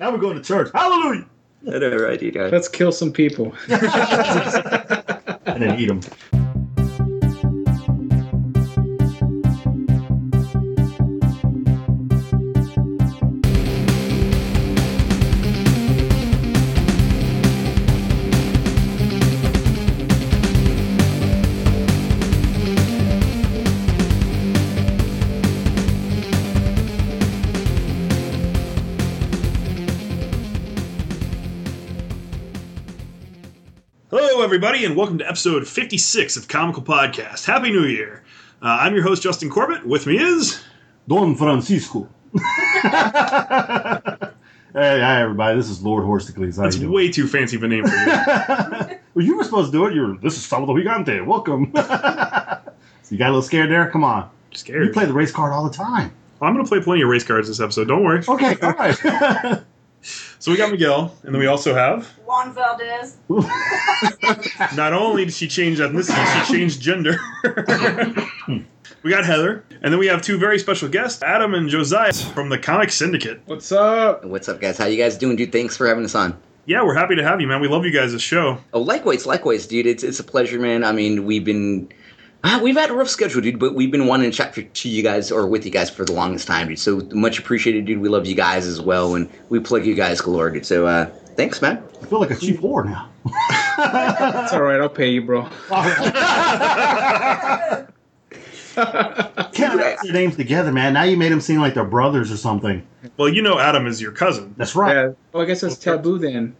Now we're going to church. Hallelujah! All right, you guys. Let's kill some people. And then eat them. Everybody, and welcome to episode 56 of Comical Podcast. Happy New Year! Uh, I'm your host, Justin Corbett. With me is. Don Francisco. hey, hi, everybody. This is Lord Horsticles. How That's way too fancy of a name for you. well, you were supposed to do it. You're this is Salvador Gigante. Welcome. so you got a little scared there? Come on. Scared. You play the race card all the time. I'm going to play plenty of race cards this episode, don't worry. Okay, all right. So we got Miguel, and then we also have. Juan Valdez. Not only did she change ethnicity, she changed gender. we got Heather, and then we have two very special guests, Adam and Josiah from the Comic Syndicate. What's up? What's up, guys? How you guys doing, dude? Thanks for having us on. Yeah, we're happy to have you, man. We love you guys' this show. Oh, likewise, likewise, dude. It's it's a pleasure, man. I mean, we've been ah, we've had a rough schedule, dude, but we've been wanting to chat for, to you guys or with you guys for the longest time, dude. So much appreciated, dude. We love you guys as well, and we plug you guys galore, dude. So uh, thanks, man. I feel like a cheap whore now. It's all right. I'll pay you, bro. Can't put their names together, man. Now you made them seem like they're brothers or something. Well, you know Adam is your cousin. That's right. Yeah. Well, I guess that's taboo then.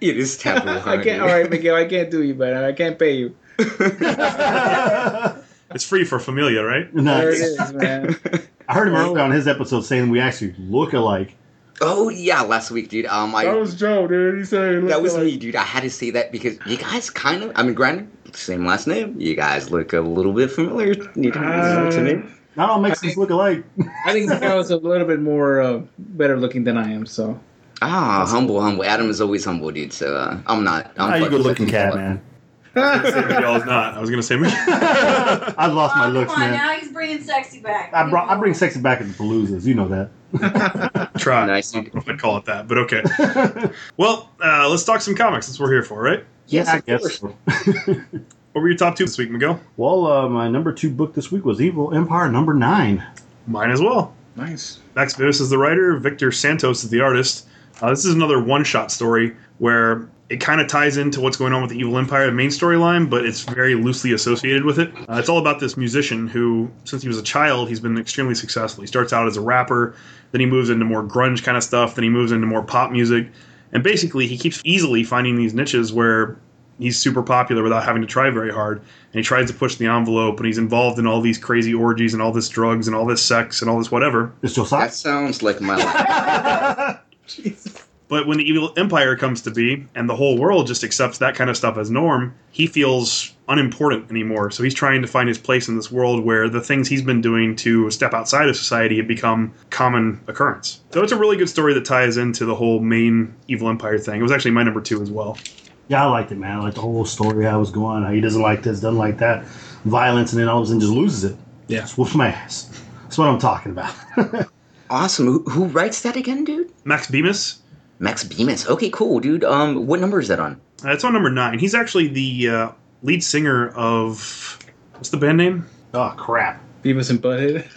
It is taboo. I can't. All right, Miguel. I can't do you, but I can't pay you. It's free for Familia, right? No, There it is, man. I heard him earlier on his episode saying we actually look alike. Oh yeah, last week, dude. Um, I That was Joe, dude. He said that was me, dude. I had to say that because you guys kind of. I mean, granted, same last name. You guys look a little bit familiar. You know, to me. Not all Mexicans look alike. I think Miguel is a little bit more uh, better looking than I am. So Ah, humble, humble. Adam is always humble, dude. So uh, I'm not. I'm Ah, you fucking- good looking cat, man. Miguel is not. I was going to say Miguel. I've lost my oh, looks, come on, man. now he's bringing sexy back. I brought I bring sexy back at the Paloozas. You know that. Try. Nice, I don't know if I'd call it that, but okay. Well, uh, let's talk some comics. That's what we're here for, right? Yes, I of guess course. so. What were your top two this week, Miguel? well, uh, my number two book this week was Evil Empire number nine. Mine as well. nice. Max Bemis is the writer, Victor Santos is the artist. Uh, this is another one shot story where it kind of ties into what's going on with the Evil Empire, the main storyline, but it's very loosely associated with it. Uh, it's all about this musician who, since he was a child, he's been extremely successful. He starts out as a rapper, then he moves into more grunge kind of stuff, then he moves into more pop music, and basically he keeps easily finding these niches where he's super popular without having to try very hard. And he tries to push the envelope, and he's involved in all these crazy orgies and all this drugs and all this sex and all this whatever. It's Josiah. That sounds like my life. But when the evil empire comes to be, and the whole world just accepts that kind of stuff as norm, he feels unimportant anymore. So he's trying to find his place in this world where the things he's been doing to step outside of society have become common occurrence. So it's a really good story that ties into the whole main evil empire thing. It was actually my number two as well. Yeah, I liked it, man. I liked the whole story, how it was going, how he doesn't like this, doesn't like that, violence, and then all of a sudden just loses it. Yeah. Just whoops my ass. That's what I'm talking about. awesome. Who, who writes that again, dude? Max Bemis, Max Bemis. Okay, cool, dude. Um, what number is that on? uh, it's on number nine. He's actually the uh, lead singer of what's the band name? oh, crap. Beavis and Butthead.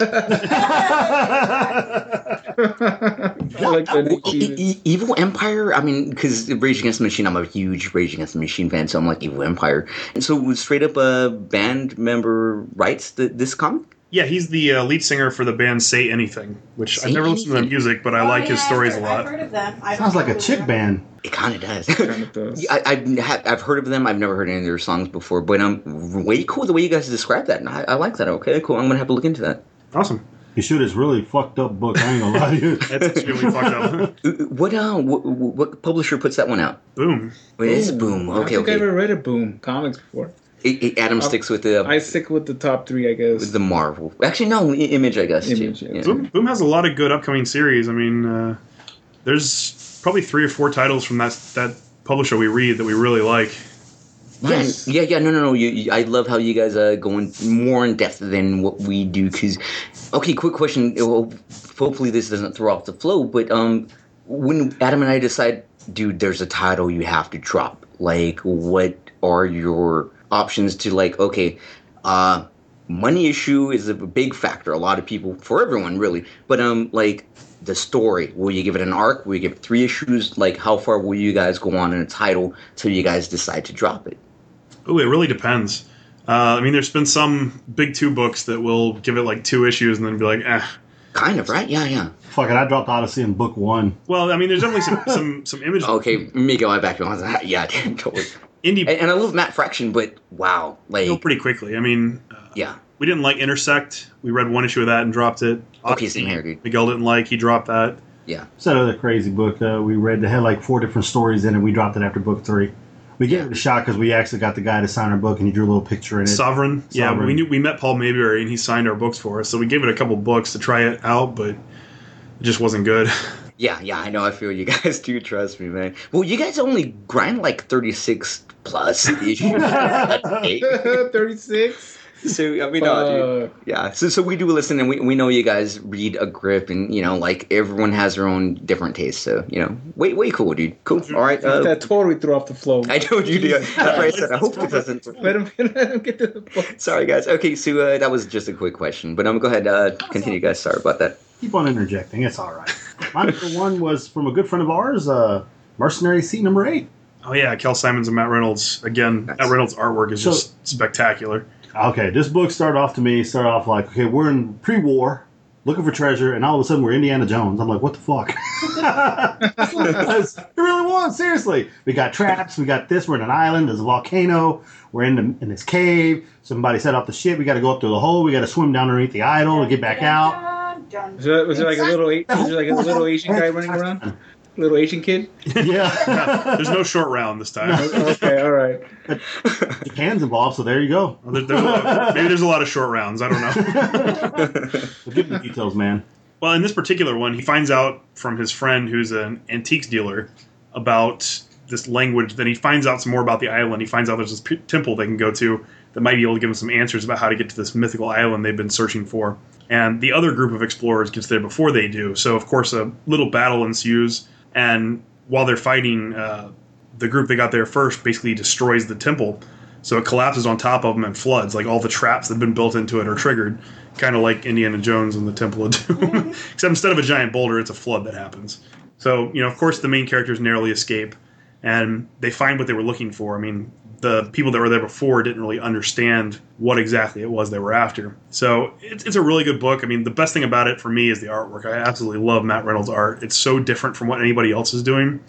I like the name Beavis. E- Evil Empire. I mean, because Rage Against the Machine, I'm a huge Rage Against the Machine fan, so I'm like Evil Empire. And so, straight up, a band member writes the, this comic. Yeah, he's the uh, lead singer for the band Say Anything, which Say I've never listened to their music, but I Oh, like yeah, his I've stories a lot. I've heard of them. I've Sounds like a chick them. band. It kind of does. Kind of does. Yeah, I, I've I've heard of them. I've never heard any of their songs before, but um, way cool the way you guys describe that. And I, I like that. Okay, cool. I'm gonna have to look into that. Awesome. You should. It's really fucked up book. I ain't gonna lie to you. That's extremely fucked up. Uh, What uh, what, what publisher puts that one out? Boom. It is Boom. I Okay, think I've okay. ever read a Boom comics before. It, it, Adam sticks with the I stick with the top three, I guess. with the Marvel. Actually, no, Image. I guess. too. Image, yeah. Yeah. Boom, Boom has a lot of good upcoming series. I mean, uh, there's probably three or four titles from that that publisher we read that we really like. Nice. Yeah, yeah, yeah. No, no, no. You, you, I love how you guys are going more in depth than what we do. Cause, okay, quick question. Well, hopefully this doesn't throw off the flow, but um, when Adam and I decide, dude, there's a title you have to drop. Like, what are your options to like? Okay, uh, money issue is a big factor. A lot of people, for everyone, really. But um, like the story, will you give it an arc? Will you give it three issues? Like, how far will you guys go on in a title till you guys decide to drop it? Oh, it really depends. Uh, I mean, there's been some big two books that will give it like two issues and then be like, eh. Kind of, right? Yeah, yeah. Fuck it, I dropped ODY-C in book one. Well, I mean, there's definitely some some, some images. Okay, Miko, I back you on that. Yeah, totally. Indie And, and I love Matt Fraction, but wow, like, go pretty quickly. I mean, uh, yeah. we didn't like Intersect. We read one issue of that and dropped it. Okay, same here, dude. Miguel didn't like. He dropped that. Yeah. It's that other crazy book uh, we read that had like four different stories in it. We dropped it after book three. We gave it a shot because we actually got the guy to sign our book and he drew a little picture in it. Sovereign. Yeah, we knew we met Paul Maybury and he signed our books for us. So we gave it a couple books to try it out, but it just wasn't good. Yeah, yeah, I know. I feel you guys do. Trust me, man. Well, you guys only grind like thirty six plus issues. Thirty six. so I mean, no, dude. Yeah. So so we do listen, and we we know you guys read a grip, and you know, like everyone has their own different tastes. So you know, way way cool, dude. Cool. All right. Uh, that totally threw off the flow. I told you to. That's what I said. I hope it doesn't. Let him, let him get to the book. Sorry, guys. Okay, so uh, that was just a quick question, but I'm going to go ahead. Uh, continue, guys. Sorry about that. Keep on interjecting. It's all right. My number one was from a good friend of ours, uh, Mercenary Sea number eight. Oh yeah, Kel Symons and Matt Reynolds. Again, Nice. Matt Reynolds' artwork is So- just spectacular. Okay, this book started off to me, started off like, okay, we're in pre war, looking for treasure, and all of a sudden we're Indiana Jones. I'm like, what the fuck? It really was, seriously. We got traps, we got this, we're in an island, there's a volcano, we're in, the, in this cave, somebody set off the ship, we got to go up through the hole, we got to swim down underneath the idol to get back out. Was there, was there like a little, was there like a little Asian guy running around? Little Asian kid? Yeah. There's no short round this time. Okay, all right. Japan's involved, so there you go. Oh, there- there's a lot- maybe there's a lot of short rounds. I don't know. We'll give me details, man. Well, in this particular one, he finds out from his friend who's an antiques dealer about this language. Then he finds out some more about the island. He finds out there's this p- temple they can go to that might be able to give him some answers about how to get to this mythical island they've been searching for. And the other group of explorers gets there before they do. So, of course, a little battle ensues. And while they're fighting, uh, the group that got there first basically destroys the temple. So it collapses on top of them and floods. Like all the traps that have been built into it are triggered, kind of like Indiana Jones and the Temple of Doom. Except instead of a giant boulder, it's a flood that happens. So you know, of course, the main characters narrowly escape, and they find what they were looking for. I mean, the people that were there before didn't really understand what exactly it was they were after. So it's, it's a really good book. I mean, the best thing about it for me is the artwork. I absolutely love Matt Reynolds' art. It's so different from what anybody else is doing.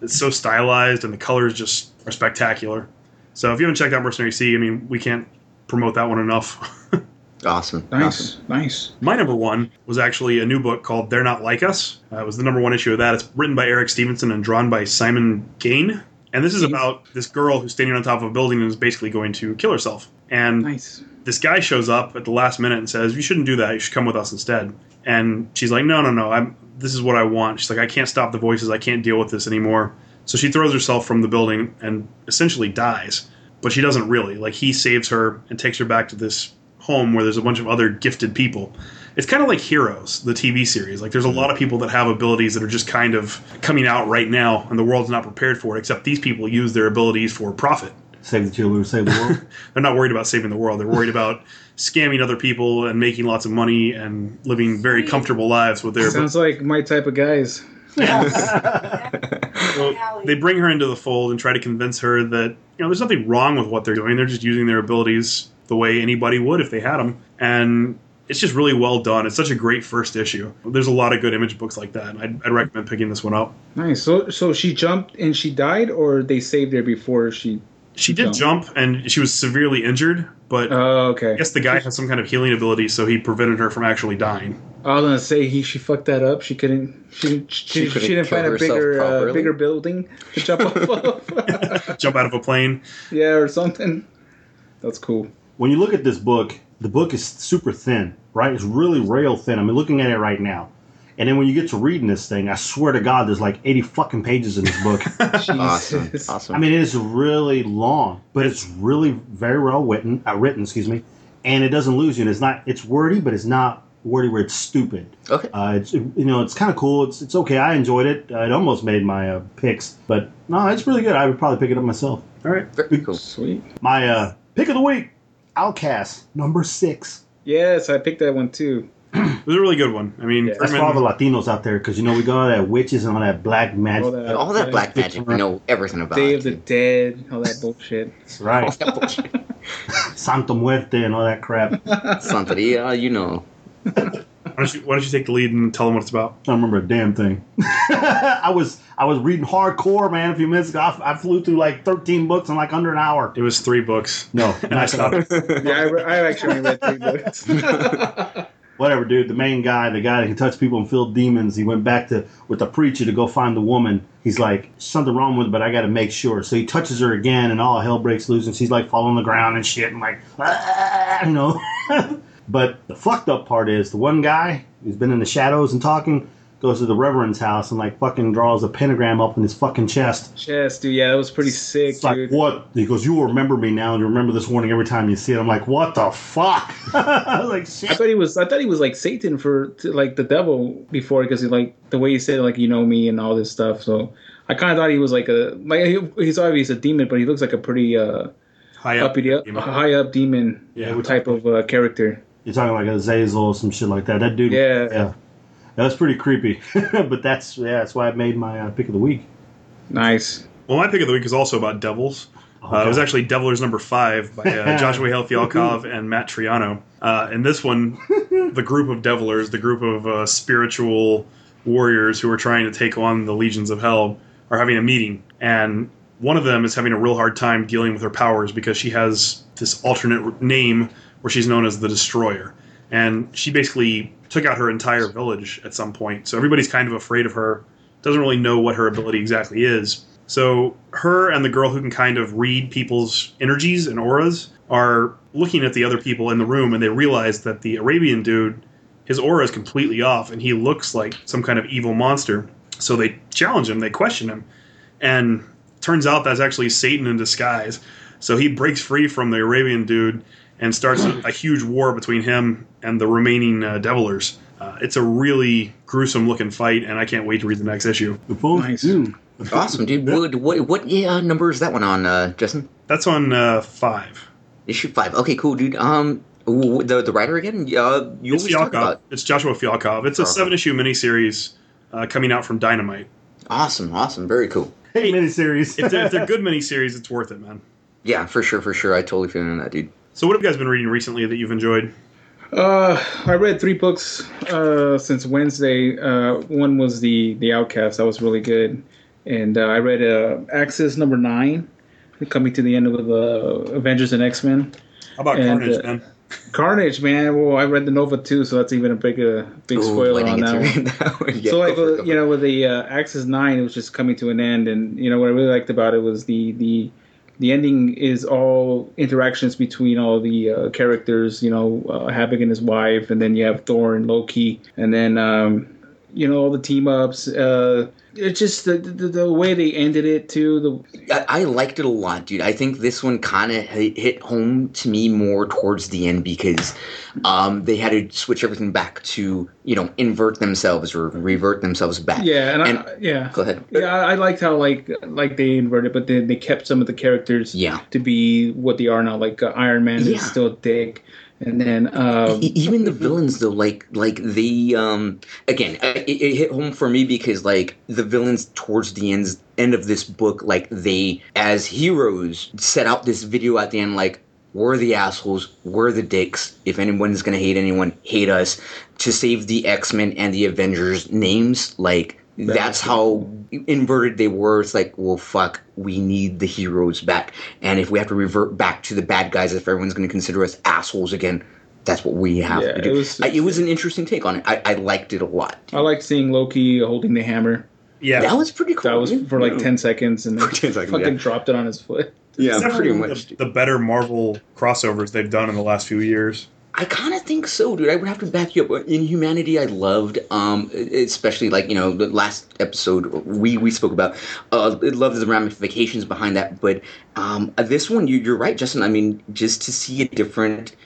It's so stylized, and the colors just are spectacular. So if you haven't checked out Mercenary Sea, I mean, we can't promote that one enough. Awesome. Nice, nice. My number one was actually a new book called They're Not Like Us. Uh, it was the number one issue of that. It's written by Eric Stephenson and drawn by Simon Gane. And this is about this girl who's standing on top of a building and is basically going to kill herself. And Nice. this guy shows up at the last minute and says, "You shouldn't do that. You should come with us instead." And she's like, "No, no, no. I'm. This is what I want." She's like, "I can't stop the voices. I can't deal with this anymore." So she throws herself from the building and essentially dies. But she doesn't really. Like he saves her and takes her back to this home where there's a bunch of other gifted people. It's kind of like Heroes, the TV series. Like there's a mm-hmm. lot of people that have abilities that are just kind of coming out right now, and the world's not prepared for it. Except these people use their abilities for profit. Save the children, save the world. They're not worried about saving the world. They're worried about scamming other people and making lots of money and living very comfortable lives with their. Sounds like my type of guys. So they bring her into the fold and try to convince her that you know there's nothing wrong with what they're doing. They're just using their abilities the way anybody would if they had them, and it's just really well done. It's such a great first issue. There's a lot of good image books like that. I'd, I'd recommend picking this one up. Nice. So, so she jumped and she died, or they saved her before she. She did jump and she was severely injured, but Oh, okay. I guess the guy has some kind of healing ability, so he prevented her from actually dying. I was gonna say he she fucked that up. She couldn't. She she, She she, didn't find a bigger uh, bigger building to jump off of. Jump out of a plane. yeah, or something. That's cool. when you look at this book, the book is super thin, right? It's really rail thin. I mean, looking at it right now. And then when you get to reading this thing, I swear to God, there's like 80 fucking pages in this book. Awesome. Awesome. I mean, it is really long, but it's really very well written, uh, written, excuse me, and it doesn't lose you. And it's not, it's wordy, but it's not wordy where it's stupid. Okay. Uh, it's you know it's kind of cool. It's it's okay. I enjoyed it. Uh, it almost made my uh, picks, but no, it's really good. I would probably pick it up myself. All right. Very cool. Sweet. My uh, pick of the week, Outcast number six. Yes, I picked that one too. It was a really good one. I mean, Yeah. That's for all the Latinos out there because you know we got all that witches and all that black magic. All that, All that uh, black magic, we know everything about. Day it. of the Dead, all that bullshit. That's All right. that bullshit. Santo Muerte and all that crap. Santeria, you know. Why don't, you, why don't you take the lead and tell them what it's about? I don't remember a damn thing. I was I was reading hardcore, man. A few minutes ago, I, I flew through like thirteen books in like under an hour. It was three books. No, And I stopped. yeah, I, re- I actually read three books. whatever, dude. The main guy, the guy that can touch people and fill demons, he went back to with the preacher to go find the woman. He's like, something wrong with her, but I got to make sure. So he touches her again, and all hell breaks loose, and she's like falling on the ground and shit, and like, ah, you know. But the fucked up part is the one guy who's been in the shadows and talking goes to the reverend's house and like fucking draws a pentagram up in his fucking chest. Chest, dude. Yeah, that was pretty sick, It's like, dude. what? He goes, you will remember me now, and you remember this warning every time you see it. I'm like, what the fuck? I was like, I thought he was. I thought he was like Satan for to, like the devil before because he like the way he said like you know me and all this stuff. So I kind of thought he was like a like he, he's obviously a demon, but he looks like a pretty uh High up. uppity up, high up demon Yeah, type of uh, character. You're talking like a Zazel or some shit like that. That dude. Yeah. Yeah. That's pretty creepy. but that's yeah, that's why I made my uh, pick of the week. Nice. Well, my pick of the week is also about devils. Uh, it was actually Devilers number five by uh, Joshua Hale Fialkov and Matt Triano. Uh, in this one, the group of Devilers, the group of uh, spiritual warriors who are trying to take on the legions of hell, are having a meeting. And one of them is having a real hard time dealing with her powers because she has this alternate name where she's known as the Destroyer. And she basically took out her entire village at some point. So everybody's kind of afraid of her, doesn't really know what her ability exactly is. So her and the girl who can kind of read people's energies and auras are looking at the other people in the room and they realize that the Arabian dude, his aura is completely off and he looks like some kind of evil monster. So they challenge him, they question him, and turns out that's actually Satan in disguise. So he breaks free from the Arabian dude and starts a, a huge war between him and the remaining uh, Devilers. Uh, it's a really gruesome looking fight, and I can't wait to read the next issue. Nice. dude. Awesome, dude. What, what, what yeah, number is that one on, uh, Justin? That's on uh, five. Issue five. Okay, cool, dude. Um, the the writer again? Uh, you It's always talk Fialkov. about. It's Joshua Fialkov. It's a Fialkov. seven issue miniseries uh, coming out from Dynamite. Awesome, awesome, very cool. Hey, miniseries. It's a, it's a good miniseries. It's worth it, man. Yeah, for sure, for sure. I totally feel in that, dude. So, what have you guys been reading recently that you've enjoyed? Uh, I read three books uh, since Wednesday. Uh, one was the the Outcast. That was really good, and uh, I read uh, Axis number nine, coming to the end of the Avengers and X Men. How about And, Carnage, uh, man? Carnage, man. Well, I read the Nova too, so that's even a big uh, big Ooh, spoiler I on that one. that one. Yeah, so like for it, uh, go you know with the uh, Axis Nine, it was just coming to an end, and you know what I really liked about it was the the the ending is all interactions between all the uh, characters. You know, uh, Havoc and his wife, and then you have Thor and Loki, and then um, you know all the team ups. Uh, it's just the, the the way they ended it too. The I, I liked it a lot, dude. I think this one kind of hit, home to me more towards the end because um, they had to switch everything back to you know invert themselves or revert themselves back. yeah, and, And- I, yeah. Go ahead. Yeah, I I liked how like like they inverted, but then they kept some of the characters Yeah. to be what they are now. Like uh, Iron Man Yeah. is still a dick, and then um, even the villains though like like the um again it, it hit home for me because like the villains towards the end end of this book like they as heroes set out this video at the end like we're the assholes we're the dicks. If anyone's gonna hate anyone hate us. To save the x-men and the avengers names like that's how inverted they were it's like well fuck we need the heroes back and if we have to revert back to the bad guys if everyone's going to consider us assholes again that's what we have Yeah, to do it was- I, it was an interesting take on it i, I liked it a lot I liked seeing Loki holding the hammer. Yeah, that was pretty cool That was for like Yeah. ten seconds, and then For 10 seconds, fucking yeah. dropped it on his foot. yeah It's pretty much the, the better Marvel crossovers they've done in the last few years. I kind of think so, dude. I would have to back you up. In Humanity, I loved, um, especially like you know the last episode we we spoke about. Uh, I loved the ramifications behind that. But um, this one, you, you're right, Justin. I mean, just to see a different.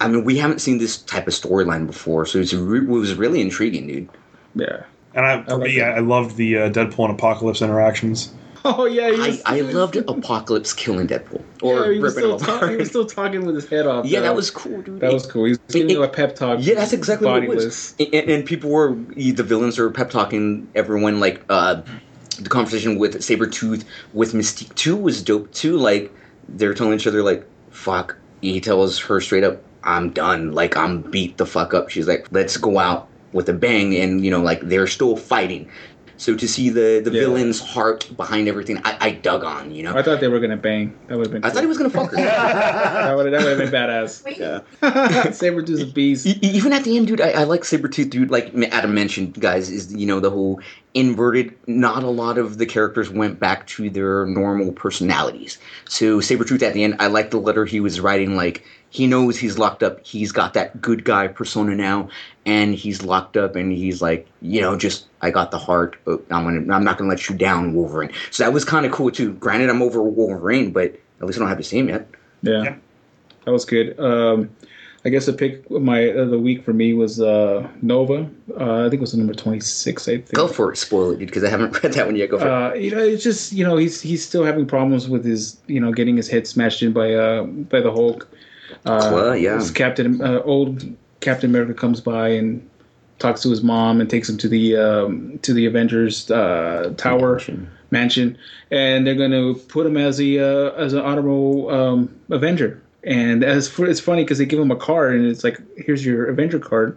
I mean, we haven't seen this type of storyline before, so it's re- it was really intriguing, dude. Yeah. And I, for like me, that. I, I loved the uh, Deadpool and Apocalypse interactions. Oh yeah, he I, I loved Apocalypse killing Deadpool or yeah, he was ripping still him talk, apart. he was still talking with his head off. yeah, though. that was cool, dude. that was cool. He was giving it- you a pep talk. Yeah, that's exactly what it was. And, and people were the villains were pep talking everyone. Like uh, the conversation with Sabretooth with Mystique too was dope too. Like they're telling each other like, "Fuck." He tells her straight up, "I'm done. Like I'm beat the fuck up." She's like, "Let's go out with a bang," and you know, like they're still fighting. So to see the the Yeah. villain's heart behind everything, I, I dug on. You know, I thought they were gonna bang. That would have been. I thought he was gonna fuck her. That would have been badass. Wait, yeah. Sabretooth's a beast. Even at the end, dude, I, I like Sabretooth, dude. Like Adam mentioned, guys, is you know the whole inverted. Not a lot of the characters went back to their normal personalities. So Sabretooth at the end, I like the letter he was writing. Like he knows he's locked up. He's got that good guy persona now, and he's locked up, and he's like, you know, just I got the heart. But I'm gonna, I'm not gonna let you down, Wolverine. So that was kind of cool too. Granted, I'm over Wolverine, but at least I don't have to see him yet. Yeah, Yeah. that was good. Um, I guess the pick of my of the week for me was uh, Nova. Uh, I think it was the number twenty six. I think. Go for it, spoil it, dude, because I haven't read that one yet. Go for it. Uh, you know, it's just you know he's he's still having problems with his you know getting his head smashed in by uh by the Hulk. Uh, Well, yeah. his Captain uh, old Captain America comes by and talks to his mom and takes him to the um, to the Avengers uh, tower Mansion. mansion, and they're going to put him as a uh, as an honorable um, Avenger. And as for, it's funny because they give him a card and it's like, here's your Avenger card,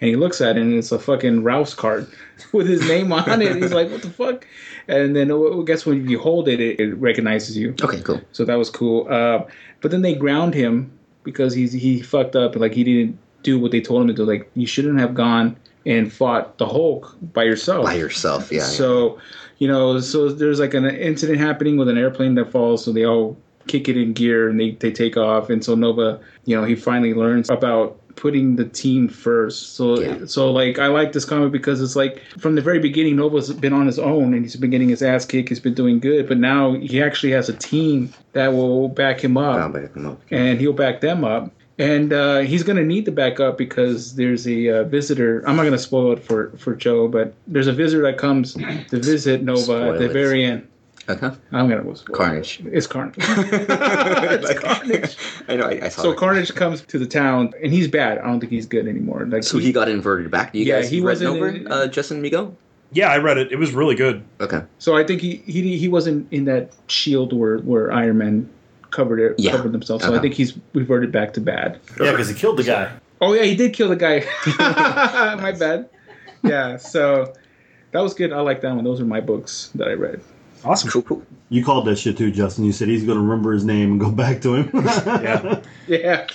and he looks at it and it's a fucking Ralph's card with his name on it. He's like, what the fuck? And then uh, I guess when you hold it, it, it recognizes you. Okay, cool. So that was cool. Uh, but then they ground him because he's he fucked up. Like he didn't do what they told him to do. Like you shouldn't have gone and fought the Hulk by yourself. By yourself, yeah. yeah. So, you know, so there's like an incident happening with an airplane that falls, so they all kick it in gear and they, they take off. And so Nova, you know, he finally learns about putting the team first. So Yeah. so like I like this comic because it's like from the very beginning Nova's been on his own and he's been getting his ass kicked, he's been doing good, but now he actually has a team that will back him up back him up. and he'll back them up. And uh, he's going to need to back up because there's a uh, visitor. I'm not going to spoil it for, for Joe, but there's a visitor that comes to visit Nova Spoil at the it. very end. Okay. I'm going to spoil Carnage. It. It's Carnage. it's Carnage. I know. I, I saw. So that. Carnage comes to the town, and he's bad. I don't think he's good anymore. Like So he got inverted back. You Yeah, guys he read wasn't over in- uh, Justin Migo? Yeah, I read it. It was really good. Okay. So I think he, he he wasn't in that shield where where Iron Man covered it Yeah. covered himself. So I think he's reverted back to bad. Yeah, because he killed the guy. Oh yeah, he did kill the guy. my bad. Yeah, so that was good. I like that one. Those are my books that I read. Awesome. Cool. Cool. You called that shit too, Justin. You said he's going to remember his name and go back to him. Yeah. Yeah.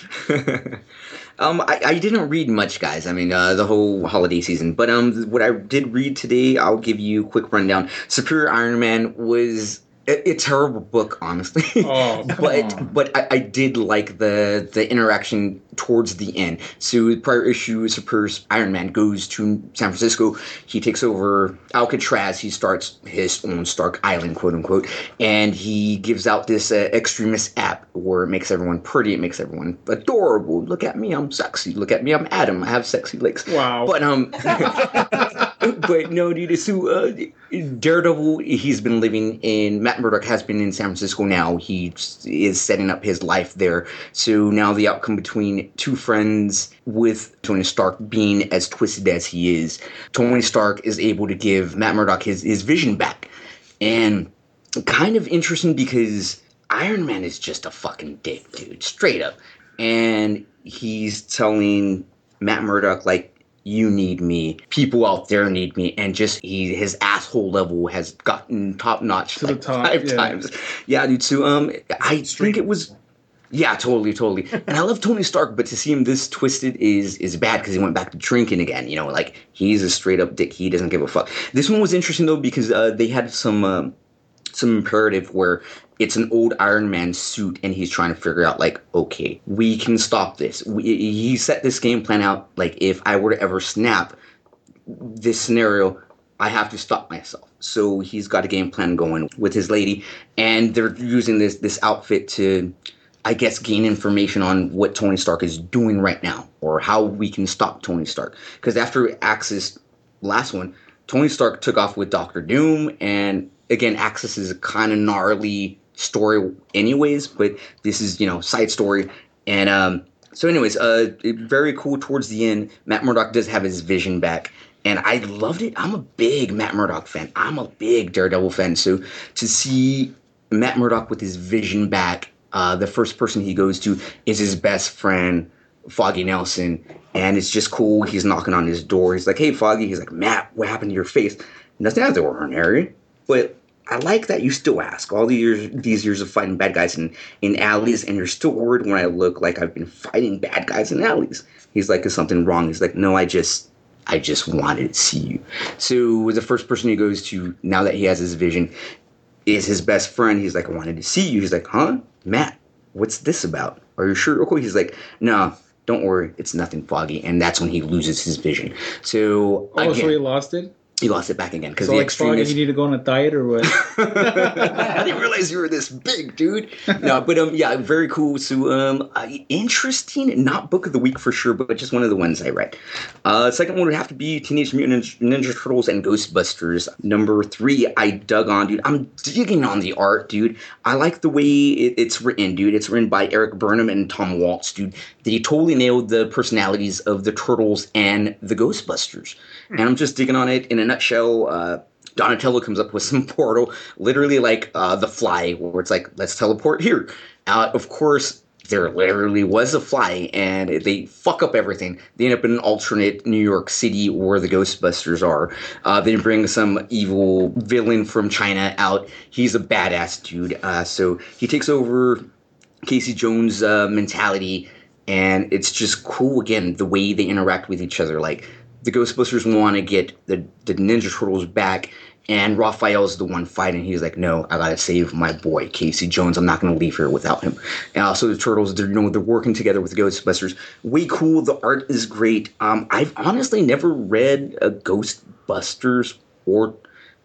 Um, I, I didn't read much, guys. I mean, uh, the whole holiday season. But um, what I did read today, I'll give you a quick rundown. Superior Iron Man was a, a terrible book, honestly. Oh, come but on. but I, I did like the the interaction towards the end. So prior issue, Superior Iron Man goes to San Francisco. He takes over Alcatraz. He starts his own Stark Island, quote unquote, and he gives out this uh, extremist app where it makes everyone pretty. It makes everyone adorable. Look at me, I'm sexy. Look at me, I'm Adam. I have sexy legs. Wow. But um, but no, dude. So uh, Daredevil, he's been living in. Matt Murdock has been in San Francisco now. He is setting up his life there. So now the outcome between two friends with Tony Stark being as twisted as he is, Tony Stark is able to give Matt Murdock his his vision back, and kind of interesting because Iron Man is just a fucking dick, dude, straight up. And he's telling Matt Murdock, like, you need me. People out there need me. And just he his asshole level has gotten top notch To the like top, five yeah. times. Yeah, dude. So um I think it was yeah, totally, totally. And I love Tony Stark, but to see him this twisted is is bad because he went back to drinking again. You know, like he's a straight up dick. He doesn't give a fuck. This one was interesting though because uh, they had some um, some imperative where it's an old Iron Man suit and he's trying to figure out like, okay, we can stop this. We, he set this game plan out like if I were to ever snap this scenario, I have to stop myself. So he's got a game plan going with his lady, and they're using this this outfit to. I guess, gain information on what Tony Stark is doing right now or how we can stop Tony Stark. Because after Axis, last one, Tony Stark took off with Doctor Doom, and again, Axis is a kind of gnarly story, anyways. But this is you know side story, and um, so anyways, uh, very cool. Towards the end, Matt Murdock does have his vision back, and I loved it. I'm a big Matt Murdock fan. I'm a big Daredevil fan. So to see Matt Murdock with his vision back, uh, the first person he goes to is his best friend, Foggy Nelson, and it's just cool. He's knocking on his door. He's like, "Hey, Foggy." He's like, "Matt, what happened to your face?" Nothing out of the ordinary, but I like that you still ask. All the years, these years of fighting bad guys in, in alleys, and you're still worried when I look like I've been fighting bad guys in alleys. He's like, "Is something wrong?" He's like, "No, I just, I just wanted to see you." So the first person he goes to now that he has his vision is his best friend. He's like, "I wanted to see you." He's like, "Huh, Matt? What's this about? Are you sure?" Okay. He's like, "No." Don't worry, it's nothing foggy, and that's when he loses his vision. So Oh, again, so he lost it. He lost it back again because So the like, you need to go on a diet or what? I didn't realize you were this big, dude. No, but um, yeah, very cool. So um, uh, interesting. Not book of the week for sure, but just one of the ones I read. Uh, second one would have to be Teenage Mutant Ninja, Ninja Turtles and Ghostbusters. Number three, I dug on, dude. I'm digging on the art, dude. I like the way it, it's written, dude. It's written by Erik Burnham and Tom Waltz, dude. They totally nailed the personalities of the Turtles and the Ghostbusters. And I'm just digging on it. In a nutshell, uh, Donatello comes up with some portal, literally like uh, the fly, where it's like, let's teleport here. Uh, of course, there literally was a fly, and they fuck up everything. They end up in an alternate New York City where the Ghostbusters are. Uh, they bring some evil villain from China out. He's a badass dude. Uh, so he takes over Casey Jones' uh, mentality, and it's just cool again the way they interact with each other. Like the Ghostbusters want to get the the Ninja Turtles back, and Raphael's the one fighting. He's like, "No, I gotta save my boy Casey Jones. I'm not gonna leave here without him." And also the Turtles, they're you know they're working together with the Ghostbusters. Way cool. The art is great. Um, I've honestly never read a Ghostbusters or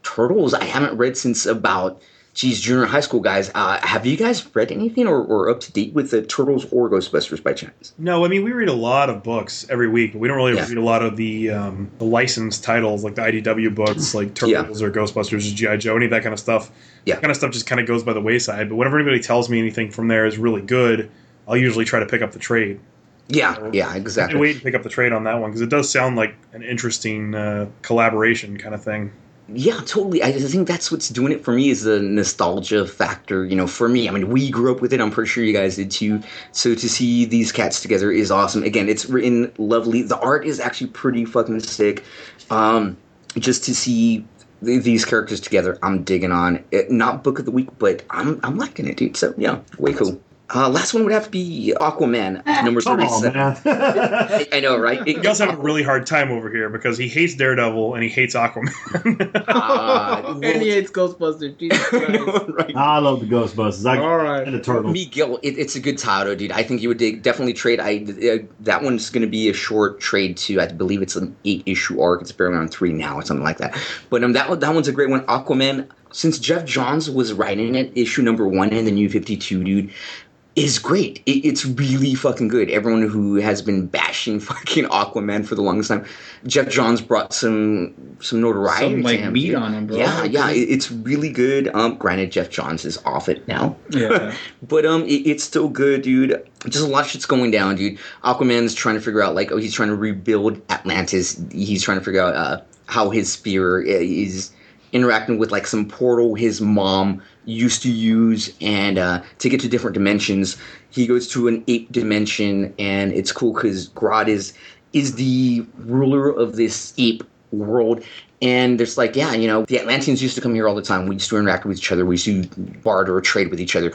Turtles. I haven't read since about geez, junior high school guys. Uh, have you guys read anything or, or up to date with the Turtles or Ghostbusters by chance? No, I mean we read a lot of books every week, but we don't really Yeah. read a lot of the um, the licensed titles like the IDW books, like Yeah. Turtles or Ghostbusters or GI Joe, any of that kind of stuff. Yeah. that kind of stuff just kind of goes by the wayside. But whenever anybody tells me anything from there is really good, I'll usually try to pick up the trade. Yeah, yeah, I exactly. wait and pick up the trade on that one because it does sound like an interesting uh, collaboration kind of thing. Yeah, totally. I think that's what's doing it for me is the nostalgia factor. You know, for me, I mean, we grew up with it. I'm pretty sure you guys did too. So to see these cats together is awesome. Again, it's written lovely. The art is actually pretty fucking sick. Um, just to see th- these characters together, I'm digging on. It, not book of the week, but I'm I'm liking it, dude. So yeah, way cool. Uh, last one would have to be Aquaman, number Come on, thirty-seven. man. I, I know, right? It- He also have a really hard time over here because he hates Daredevil and he hates Aquaman. uh, and he hates Ghostbusters. Jesus Christ. right. I love the Ghostbusters. I, All right. and the Turtles. Miguel, it, it's a good title, dude. I think you would dig, definitely trade. I uh, that one's going to be a short trade too. I believe it's an eight issue arc. It's barely on three now or something like that. But um, that one- that one's a great one. Aquaman, since Geoff Johns was writing it, issue number one in the New Fifty Two, dude. Is great. It, it's really fucking good. Everyone who has been bashing fucking Aquaman for the longest time, Geoff Johns brought some some notoriety Some, to like, him. meat dude. on him, bro. Yeah, yeah. It, it's really good. Um, granted, Geoff Johns is off it now. Yeah. But um, it, it's still good, dude. Just a lot of shit's going down, dude. Aquaman's trying to figure out, like, oh, he's trying to rebuild Atlantis. He's trying to figure out uh, how his spear uh, is interacting with like some portal his mom used to use, and uh, to get to different dimensions, he goes to an ape dimension, and it's cool because Grodd is is the ruler of this ape world. And there's like, yeah, you know, the Atlanteans used to come here all the time. We used to interact with each other. We used to barter or trade with each other.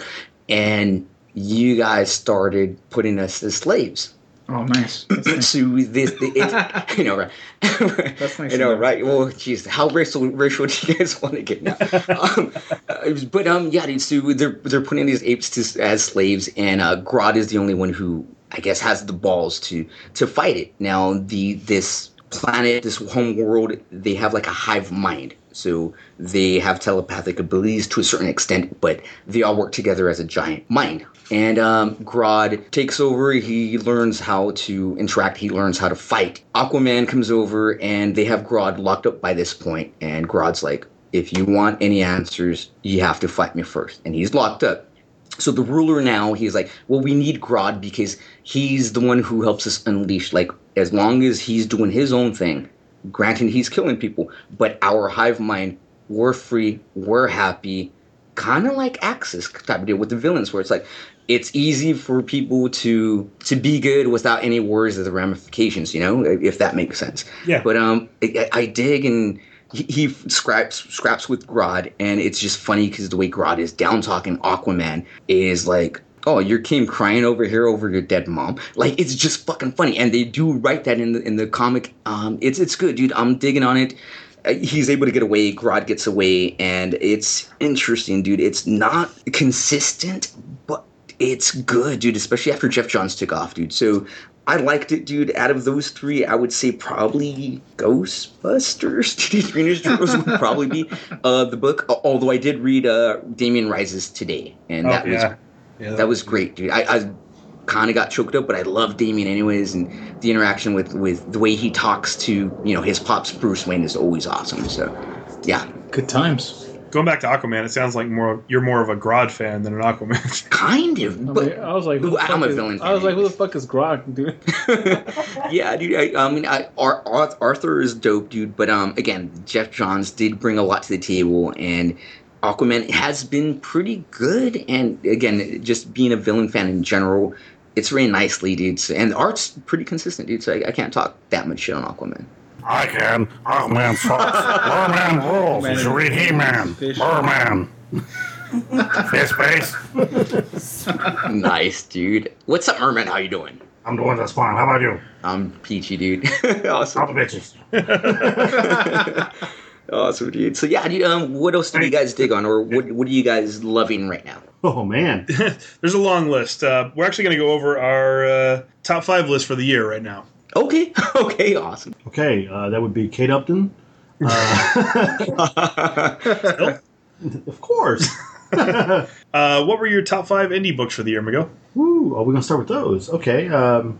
And you guys started putting us as slaves. Oh, nice. That's nice. so this, it's, you know, right? That's nice You know, right? Well, jeez, how racial, racial do you guys want to get now? um, uh, but um, yeah, so they're they're putting these apes to, as slaves, and uh, Grodd is the only one who I guess has the balls to to fight it. Now, the this planet, this home world, they have like a hive mind. So they have telepathic abilities to a certain extent, but they all work together as a giant mind. And um, Grodd takes over. He learns how to interact. He learns how to fight. Aquaman comes over, and they have Grodd locked up by this point. And Grodd's like, "If you want any answers, you have to fight me first. And he's locked up. So the ruler now, he's like, well, we need Grodd because he's the one who helps us unleash. Like, as long as he's doing his own thing, granted he's killing people, but our hive mind, we're free, we're happy, kind of like Axis type of deal with the villains, where it's like it's easy for people to to be good without any worries of the ramifications. You know, if that makes sense. Yeah. But um, I, I dig and he, he scraps scraps with Grodd, and it's just funny because the way Grodd is down talking Aquaman is like. Oh, your came crying over here over your dead mom. Like it's just fucking funny, and they do write that in the in the comic. Um, it's it's good, dude. I'm digging on it. Uh, He's able to get away. Grodd gets away, and it's interesting, dude. It's not consistent, but it's good, dude. Especially after Geoff Johns took off, dude. So I liked it, dude. Out of those three, I would say probably Ghostbusters, Teenage Mutant Ninja would probably be uh, the book. Although I did read uh, Damian Rises today, and Oh, that was yeah. Yeah, that was great, dude. I, I kind of got choked up, but I love Damian anyways, and the interaction with with the way he talks to you know his pops Bruce Wayne is always awesome. So, yeah, Good times. Going back to Aquaman, it sounds like more you're more of a Grodd fan than an Aquaman. kind of, I, but mean, I was like, who the I'm fuck a is, villain I was like, who the fuck is Grog, dude? yeah, dude. I, I mean, I, Ar- Ar- Arthur is dope, dude. But um, again, Geoff Johns did bring a lot to the table, and Aquaman has been pretty good. And again, just being a villain fan in general, it's ran nicely, dude. So, and the art's pretty consistent, dude. So I, I can't talk that much shit on Aquaman. I can. Aquaman sucks. Merman rules. You should read He-Man. Merman. Fish face. nice, dude. What's up, Merman? How you doing? I'm doing just fine. How about you? I'm peachy, dude. All awesome, the bitches. Awesome, dude. So yeah, dude. Um, what else do you guys dig on, or what what are you guys loving right now? Oh man, There's a long list. Uh, we're actually going to go over our uh, top five list for the year right now. Okay, okay, awesome. okay, uh, that would be Kate Upton. Uh, of course. Uh, what were your top five indie books for the year, Miguel? Woo, are we gonna start with those? Okay. Um,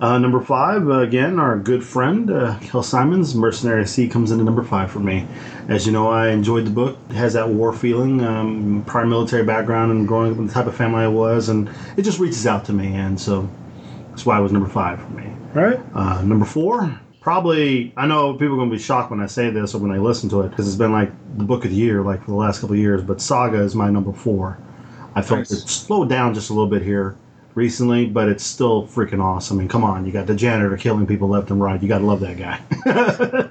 uh, number five, uh, again, our good friend uh, Kel Symons, Mercenary Sea, comes into number five for me. As you know, I enjoyed the book. It has that war feeling, um, prior military background, and growing up in the type of family I was, and it just reaches out to me, and so that's why it was number five for me. All right. Uh, number four, probably. I know people are going to be shocked when I say this or when they listen to it because it's been like the book of the year, like for the last couple of years. But Saga is my number four. I felt Nice. it slowed down just a little bit here recently, but it's still freaking awesome. I mean, come on, you got the janitor killing people left and right. You got to love that guy.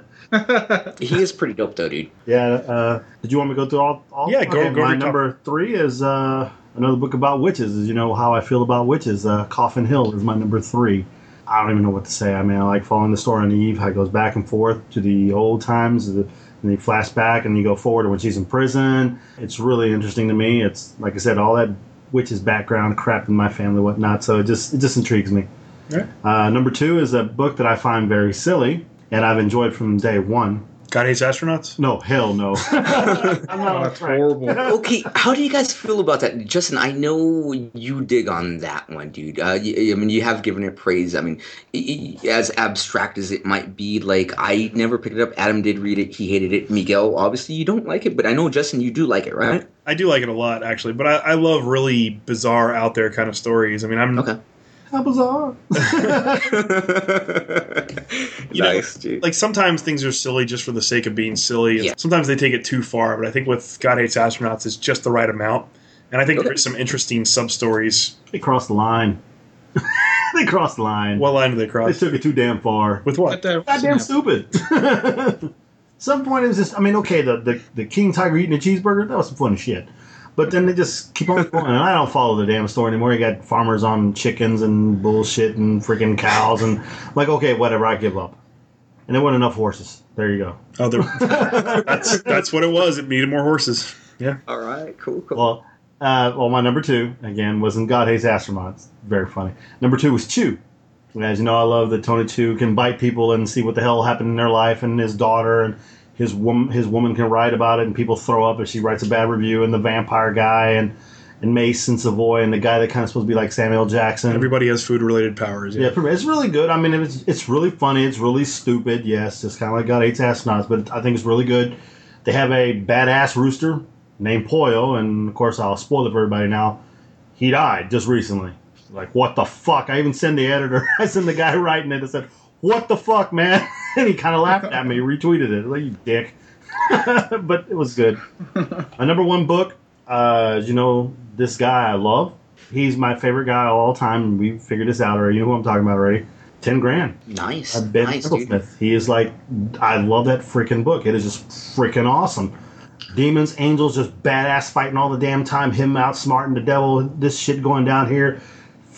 He is pretty dope, though, dude. yeah. Uh, did you want me to go through all? all Yeah, go- okay, go My your top- number three is uh, another book about witches. As you know how I feel about witches. Uh, Coffin Hill is my number three. I don't even know what to say. I mean, I like following the story on Eve, how it goes back and forth to the old times, and you flash back and you go forward to when she's in prison. It's really interesting to me. It's like I said, all that witches background crap in my family, whatnot. So it just it just intrigues me. Right. Uh, number two is a book that I find very silly, and I've enjoyed from day one. God hates astronauts. No, hell no. I'm not Oh, that's horrible. okay, how do you guys feel about that, Justin? I know you dig on that one, dude. Uh, y- I mean, you have given it praise. I mean, i- i- as abstract as it might be, like I never picked it up. Adam did read it; he hated it. Miguel, obviously, you don't like it, but I know Justin, you do like it, right? I do like it a lot, actually, but I, I love really bizarre, out there kind of stories. I mean, I'm Okay. How bizarre. You know, nice, dude. like sometimes things are silly just for the sake of being silly. Yeah. Sometimes they take it too far, but I think with God Hates Astronauts is just the right amount. And I think Okay. there's some interesting sub stories. They crossed the line. they crossed the line. What line do they cross? they took it too damn far. With what? Goddamn stupid. some point it was just. I mean, okay, the, the the king tiger eating a cheeseburger that was some funny shit. But then they just keep on going, and I don't follow the damn story anymore. You got farmers on chickens and bullshit and freaking cows, and like, okay, whatever, I give up. And there weren't enough horses. There you go. Oh, there- that's that's what it was. It needed more horses. Yeah. All right, cool, cool. Well, uh, well, my number two again was in God Hates Astronauts. Very funny. Number two was Chew. As you know, I love that Tony Chu can bite people and see what the hell happened in their life and his daughter, and his woman his woman can write about it and people throw up if she writes a bad review and the vampire guy and and Mace and Savoy and the guy that kind of supposed to be like Samuel Jackson. Everybody has food related powers. Yeah, it's really good. I mean, it's it's really funny. It's really stupid. Yes, it's kind of like God hates astronauts, but I think it's really good. They have a badass rooster named Poyo, and of course, I'll spoil it for everybody now. He died just recently. Like, what the fuck? I even sent the editor. I sent the guy writing it I said, "What the fuck, man?" and he kind of laughed at me, retweeted it. Like, you dick. but it was good. My number one book, uh, you know, this guy I love. He's my favorite guy of all time. We figured this out already. You know who I'm talking about already. Ten grand. Nice. Uh, Ben nice, dude. Smith. He is like, I love that freaking book. It is just freaking awesome. Demons, angels, just badass fighting all the damn time. Him outsmarting the devil. This shit going down here.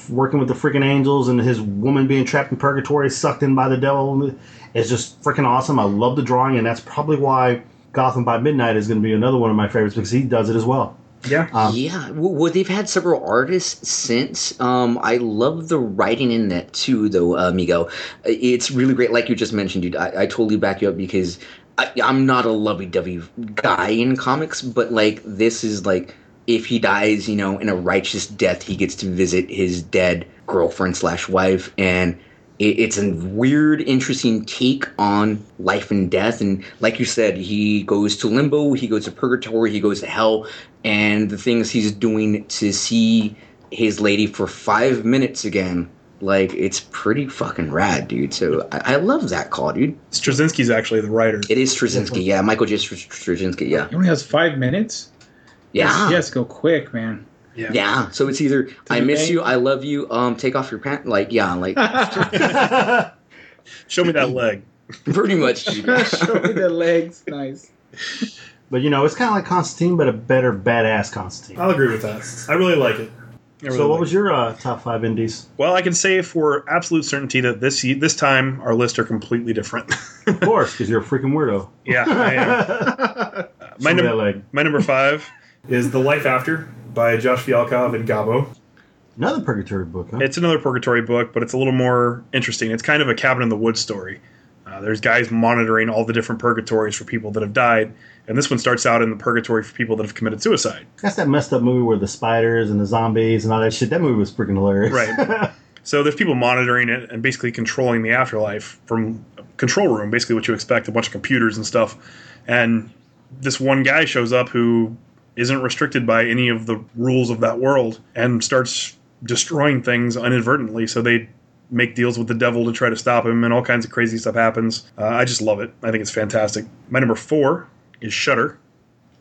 Working with the freaking angels and his woman being trapped in purgatory, sucked in by the devil. is just freaking awesome. I love the drawing, and that's probably why Gotham by Midnight is going to be another one of my favorites because he does it as well. Yeah. Um, yeah, well, well, they've had several artists since. Um, I love the writing in that too, though, uh, Amigo. It's really great, like you just mentioned, dude. I, I totally back you up because I, I'm not a lovey-dovey guy in comics, but like this is like if he dies, you know, in a righteous death, he gets to visit his dead girlfriend slash wife, and it, it's a weird, interesting take on life and death. And like you said, he goes to limbo, he goes to purgatory, he goes to hell, and the things he's doing to see his lady for five minutes again. Like it's pretty fucking rad, dude. So I, I love that call, dude. Straczynski's actually the writer. It is Straczynski, yeah. Michael J. Str- Straczynski, yeah, He only has five minutes. Yeah. He has to go quick, man. Yeah. Yeah, so it's either I miss bank. you, I love you, um, take off your pants, like yeah, like Show me that leg. pretty much. Show me the legs. Nice. But you know, it's kind of like Constantine, but a better badass Constantine. I'll agree with that. I really like it. Really so, what like was your uh, top five indies? Well, I can say for absolute certainty that this this time our lists are completely different. Of course, because you're a freaking weirdo. yeah, I am. my, num- my number five is The Life After by Josh Fialkov and Gabo. Another purgatory book, huh? It's another purgatory book, but it's a little more interesting. It's kind of a cabin in the woods story. Uh, there's guys monitoring all the different purgatories for people that have died, and this one starts out in the purgatory for people that have committed suicide. That's that messed up movie where the spiders and the zombies and all that shit. That movie was freaking hilarious. Right. So there's people monitoring it and basically controlling the afterlife from a control room, basically what you expect, a bunch of computers and stuff. And this one guy shows up who isn't restricted by any of the rules of that world and starts destroying things inadvertently. So they make deals with the devil to try to stop him, and all kinds of crazy stuff happens. Uh, I just love it. I think it's fantastic. My number four is Shutter.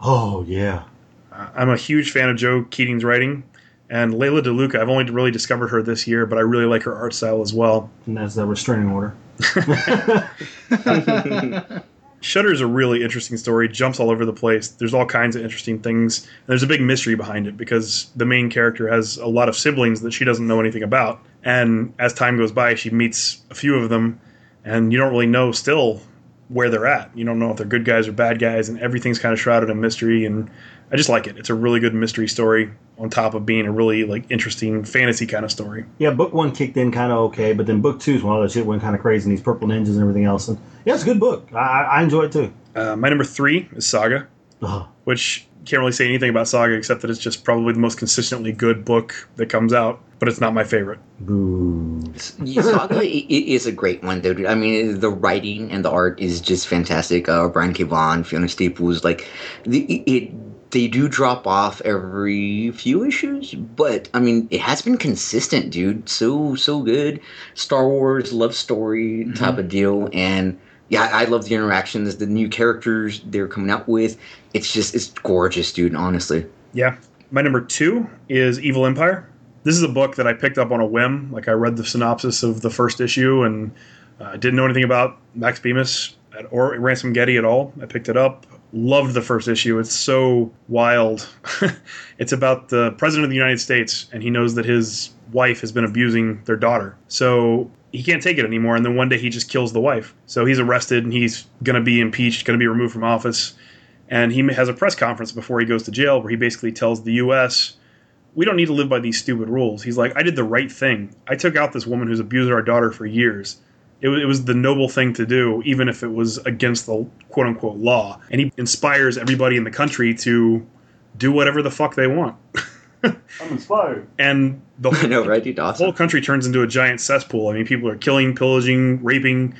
oh yeah. Uh, I'm a huge fan of Joe Keatinge's writing. And Leila del Duca, I've only really discovered her this year, but I really like her art style as well. And that's the restraining order. Shutter is a really interesting story. Jumps all over the place. There's all kinds of interesting things. And there's a big mystery behind it because the main character has a lot of siblings that she doesn't know anything about. And as time goes by, she meets a few of them, and you don't really know still where they're at. You don't know if they're good guys or bad guys, and everything's kind of shrouded in mystery. And I just like it. It's a really good mystery story on top of being a really like interesting fantasy kind of story. Yeah, book one kicked in kind of okay, but then book two is when all that shit went kind of crazy and these purple ninjas and everything else. And yeah, it's a good book. I, I enjoy it too. Uh, my number three is Saga. Ugh. which can't really say anything about Saga except that it's just probably the most consistently good book that comes out, but it's not my favorite. Boo. Saga i- i- is a great one, though. Dude. I mean, the writing and the art is just fantastic. Uh, Brian K. Vaughan, Fiona Staples, like the, it, it, they do drop off every few issues, but I mean, it has been consistent, dude. So so good. Star Wars love story type of deal, and yeah, I love the interactions, the new characters they're coming out with. It's just it's gorgeous, dude. Honestly. Yeah. My number two is Evil Empire. This is a book that I picked up on a whim. Like I read the synopsis of the first issue and uh, didn't know anything about Max Bemis at, or Ransom Getty at all. I picked it up. Loved the first issue. It's so wild. it's about the president of the United States, and he knows that his wife has been abusing their daughter. So he can't take it anymore. And then one day he just kills the wife. So he's arrested and he's going to be impeached, going to be removed from office. And he has a press conference before he goes to jail where he basically tells the U.S., we don't need to live by these stupid rules. He's like, I did the right thing. I took out this woman who's abused our daughter for years. It, wa- it was the noble thing to do, even if it was against the quote unquote law. And he inspires everybody in the country to do whatever the fuck they want. I'm inspired. And the I know, right, dude? whole country turns into a giant cesspool. I mean, people are killing, pillaging, raping.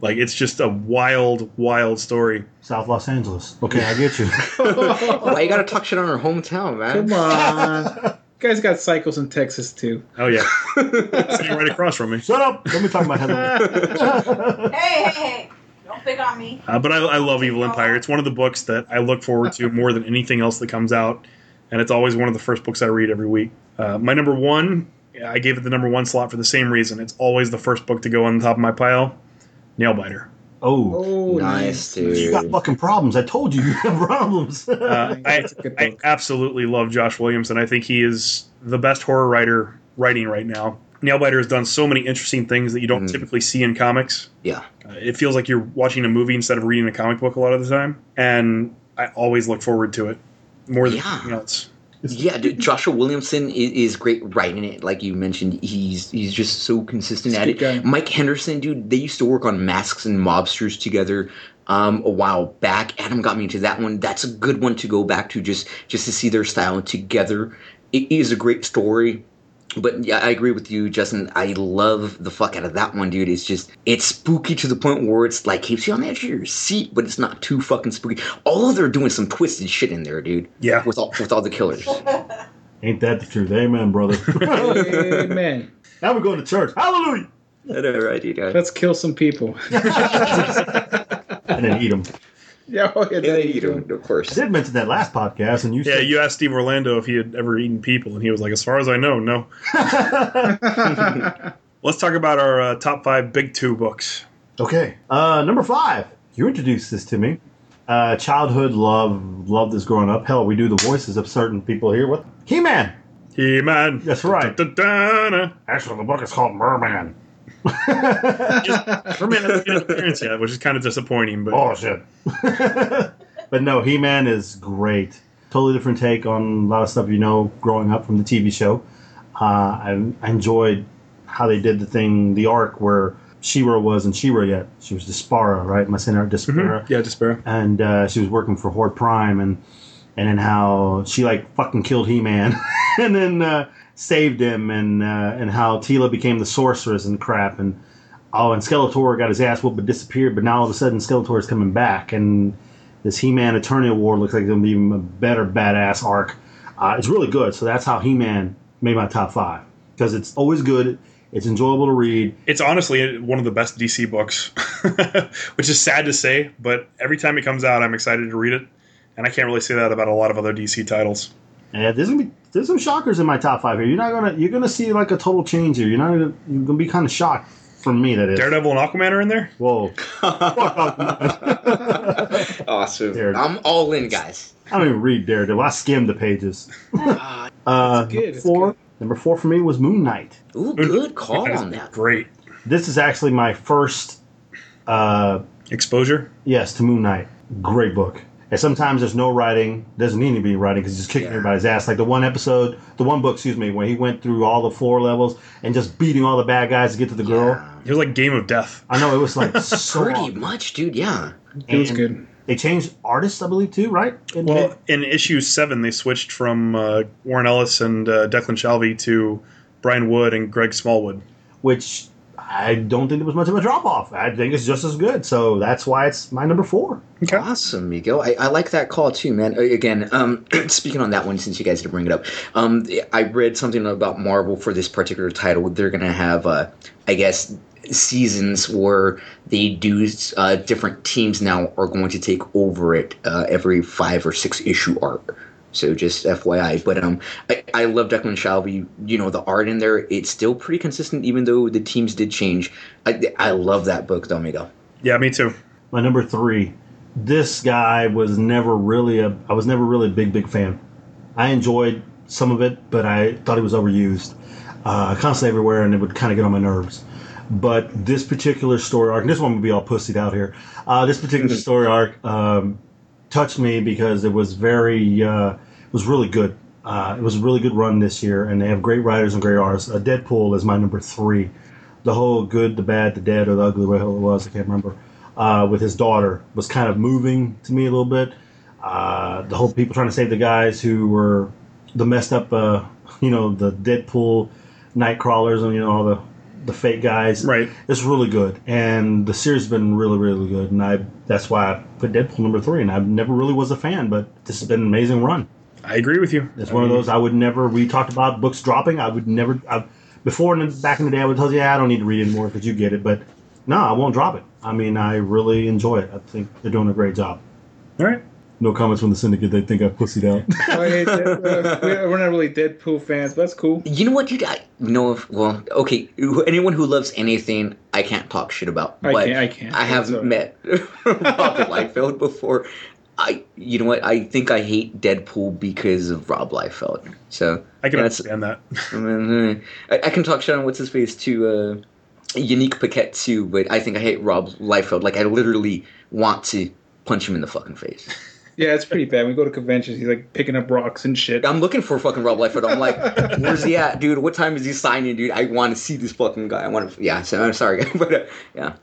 Like it's just a wild, wild story. South Los Angeles. Okay, I get you. Why you gotta talk shit on our hometown, man? Come on. You guys got cycles in Texas too. Oh yeah, sitting right across from me. Shut up. Let me talk about Heather. Hey, hey, hey. Don't pick on me. Uh, but I, I love Evil Empire. It's one of the books that I look forward to more than anything else that comes out, and it's always one of the first books I read every week. Uh, my number one, I gave it the number one slot for the same reason. It's always the first book to go on the top of my pile. Nailbiter. Oh, Oh, Nice, dude. you got fucking problems. I told you you have problems. Uh, I, That's a good I absolutely love Josh Williams, and I think he is the best horror writer writing right now. Nailbiter has done so many interesting things that you don't Mhm. typically see in comics. Yeah. Uh, it feels like you're watching a movie instead of reading a comic book a lot of the time, and I always look forward to it more than Yeah. anything else. Yeah, dude, Joshua Williamson is, is great writing it. Like you mentioned, he's he's just so consistent He's at it. guy. Mike Henderson, dude, they used to work on Masks and Mobsters together um, a while back. Adam got me into that one. That's a good one to go back to just just to see their style together. It is a great story. But yeah, I agree with you, Justin. I love the fuck out of that one, dude. It's just it's spooky to the point where it's like keeps you on the edge of your seat, but it's not too fucking spooky. Although they're doing some twisted shit in there, dude. Yeah. With all with all the killers. Ain't that the truth? Amen, brother. Amen. now we're going to church. Hallelujah. I know, right, dude? Yeah. Let's kill some people. And then eat them. yeah, oh, yeah, Yeah, there you you do, go. of course. I did mention that last podcast, and you Yeah, said you asked Steve Orlando if he had ever eaten people, and he was like, "As far as I know, no." Let's talk about our uh, top five big two books. Okay. Uh, number five. You introduced this to me. Uh, childhood love. Loved this growing up. Hell, we do the voices of certain people here. What? He Man. He man. That's right. Da-da-da-da. Actually, the book is called Merman. Made an appearance yet, which is kind of disappointing. But Oh shit. but no, He Man is great. Totally different take on a lot of stuff you know growing up from the TV show. Uh, I, I enjoyed how they did the thing, the arc where She-Ra wasn't She-Ra yet. She was Despara, right? Am I saying Despara? yeah, Despair. and uh, she was working for Horde Prime, and and then how she like fucking killed He Man, and then uh, saved him, and uh, and how Teela became the sorceress and crap, and oh, and Skeletor got his ass whooped but disappeared, but now all of a sudden Skeletor is coming back, and this He Man Eternity War looks like it's gonna be even a better badass arc. Uh, it's really good, so that's how He Man made my top five because it's always good. It's enjoyable to read. It's honestly one of the best DC books, which is sad to say, but every time it comes out, I'm excited to read it. And I can't really say that about a lot of other DC titles. Yeah, there's gonna be there's some shockers in my top five here. You're not gonna you're gonna see like a total change here. You're not gonna you're gonna be kind of shocked from me. That is. Daredevil and Aquaman are in there. Whoa. Fuck off. Awesome. There. I'm all in, guys. I don't even read Daredevil. I skimmed the pages. Ah, Uh, It's good, it's four. Number four for me was Moon Knight. Ooh, good call That is on that. Great This is actually my first, uh, exposure. yes, to Moon Knight. Great book. And sometimes there's no writing. Doesn't need to be writing because he's just kicking Yeah. everybody's ass. Like the one episode, the one book, excuse me, where he went through all the floor levels and just beating all the bad guys to get to the girl. Yeah. It was like Game of Death. I know it was like so. Pretty awesome. much, dude. Yeah. It was good. They changed artists, I believe, too, right? In- Well, in issue seven, they switched from uh, Warren Ellis and uh, Declan Shalvey to Brian Wood and Greg Smallwood. which I don't think there was much of a drop off. I think it's just as good. So that's why it's my number four. Okay. Awesome, Miko. I, I like that call too, man. Again, um, speaking on that one, since you guys did bring it up, um, I read something about Marvel for this particular title. They're gonna have, uh, I guess, seasons where they do uh, different teams now are going to take over it uh, every five or six issue arc. So just FYI, but um, I, I love Declan Shalvey. You know the art in there; it's still pretty consistent, even though the teams did change. I, I love that book, though, Miguel. Yeah, me too. My number three. This guy was never really a. I was never really a big big fan. I enjoyed some of it, but I thought he was overused, uh, constantly everywhere, and it would kind of get on my nerves. But this particular story arc, and this one would be all pussied out here. Uh, this particular story arc um, touched me because it was very, uh, it was really good. Uh, it was a really good run this year, and they have great writers and great artists. Uh, Deadpool is my number three. the whole good, the bad, the dead, or the ugly, whatever it was, I can't remember, uh, with his daughter was kind of moving to me a little bit. Uh, the whole people trying to save the guys who were the messed up, uh, you know, the Deadpool night crawlers and, you know, all the, the fake guys. Right. It's really good. And the series has been really, really good. And I that's why I put Deadpool number three. And I never really was a fan, but this has been an amazing run. I agree with you. It's one of those I would never. We talked about books dropping. I would never. I, before back in the day, I would tell you, yeah, I don't need to read anymore because you get it. But no, I won't drop it. I mean, I really enjoy it. I think they're doing a great job. All right. No comments from the syndicate. They think I pussied out. Oh, hey, uh, we're we're not really Deadpool fans, but that's cool. You know what, dude? I know if well, okay. Anyone who loves anything, I can't talk shit about. I but can't- I can't. I have Sorry. met Rob Liefeld before. I, you know what? I think I hate Deadpool because of Rob Liefeld. So I can that's- understand that. I, I can talk shit on what's his face to uh, Yanick Paquette too, but I think I hate Rob Liefeld. Like I literally want to punch him in the fucking face. Yeah, it's pretty bad. When we go to conventions, he's like picking up rocks and shit. I'm looking for fucking Rob Liefeld. I'm like, where's he at, dude? What time is he signing, dude? I want to see this fucking guy. I want to. Yeah, so I'm sorry, but uh, yeah.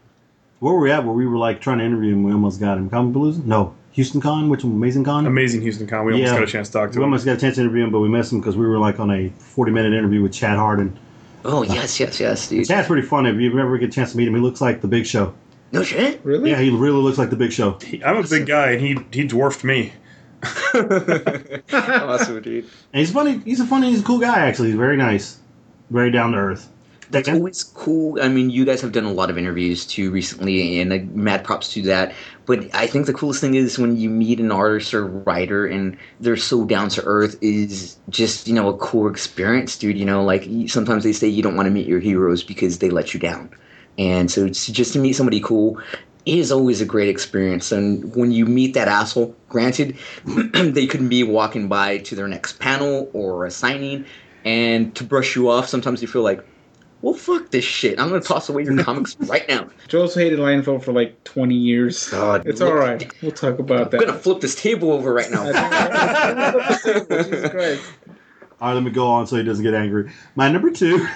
Where were we at? Where we were like trying to interview him, we almost got him. Comic Palooza? No, Houston Con, which one? Amazing Con. Amazing Houston Con. We almost Yeah. got a chance to talk to we him. almost got a chance to interview him, but we missed him because we were like on a forty-minute interview with Chad Hardin. Oh yes, yes, yes, dude. Chad's pretty funny. If you ever get a chance to meet him, he looks like the Big Show. No shit. Really? Yeah, he really looks like the Big Show. He- I'm a big guy, and he he dwarfed me. awesome, dude. And he's funny. He's a funny. He's a cool guy. Actually, he's very nice, very down to earth. That's always cool. I mean, you guys have done a lot of interviews too recently, and uh, mad props to that. But I think the coolest thing is when you meet an artist or writer and they're so down to earth is just you know a cool experience, dude. You know, like sometimes they say you don't want to meet your heroes because they let you down, and so it's just to meet somebody cool is always a great experience. And when you meet that asshole, granted, they could be walking by to their next panel or a signing, and to brush you off, sometimes you feel like well, fuck this shit. I'm gonna toss away your comics right now. Joe's hated Liefeld for like 20 years. God, it's look- all right. We'll talk about that. I'm gonna flip this table over right now. All right, let me go on so he doesn't get angry. My number two,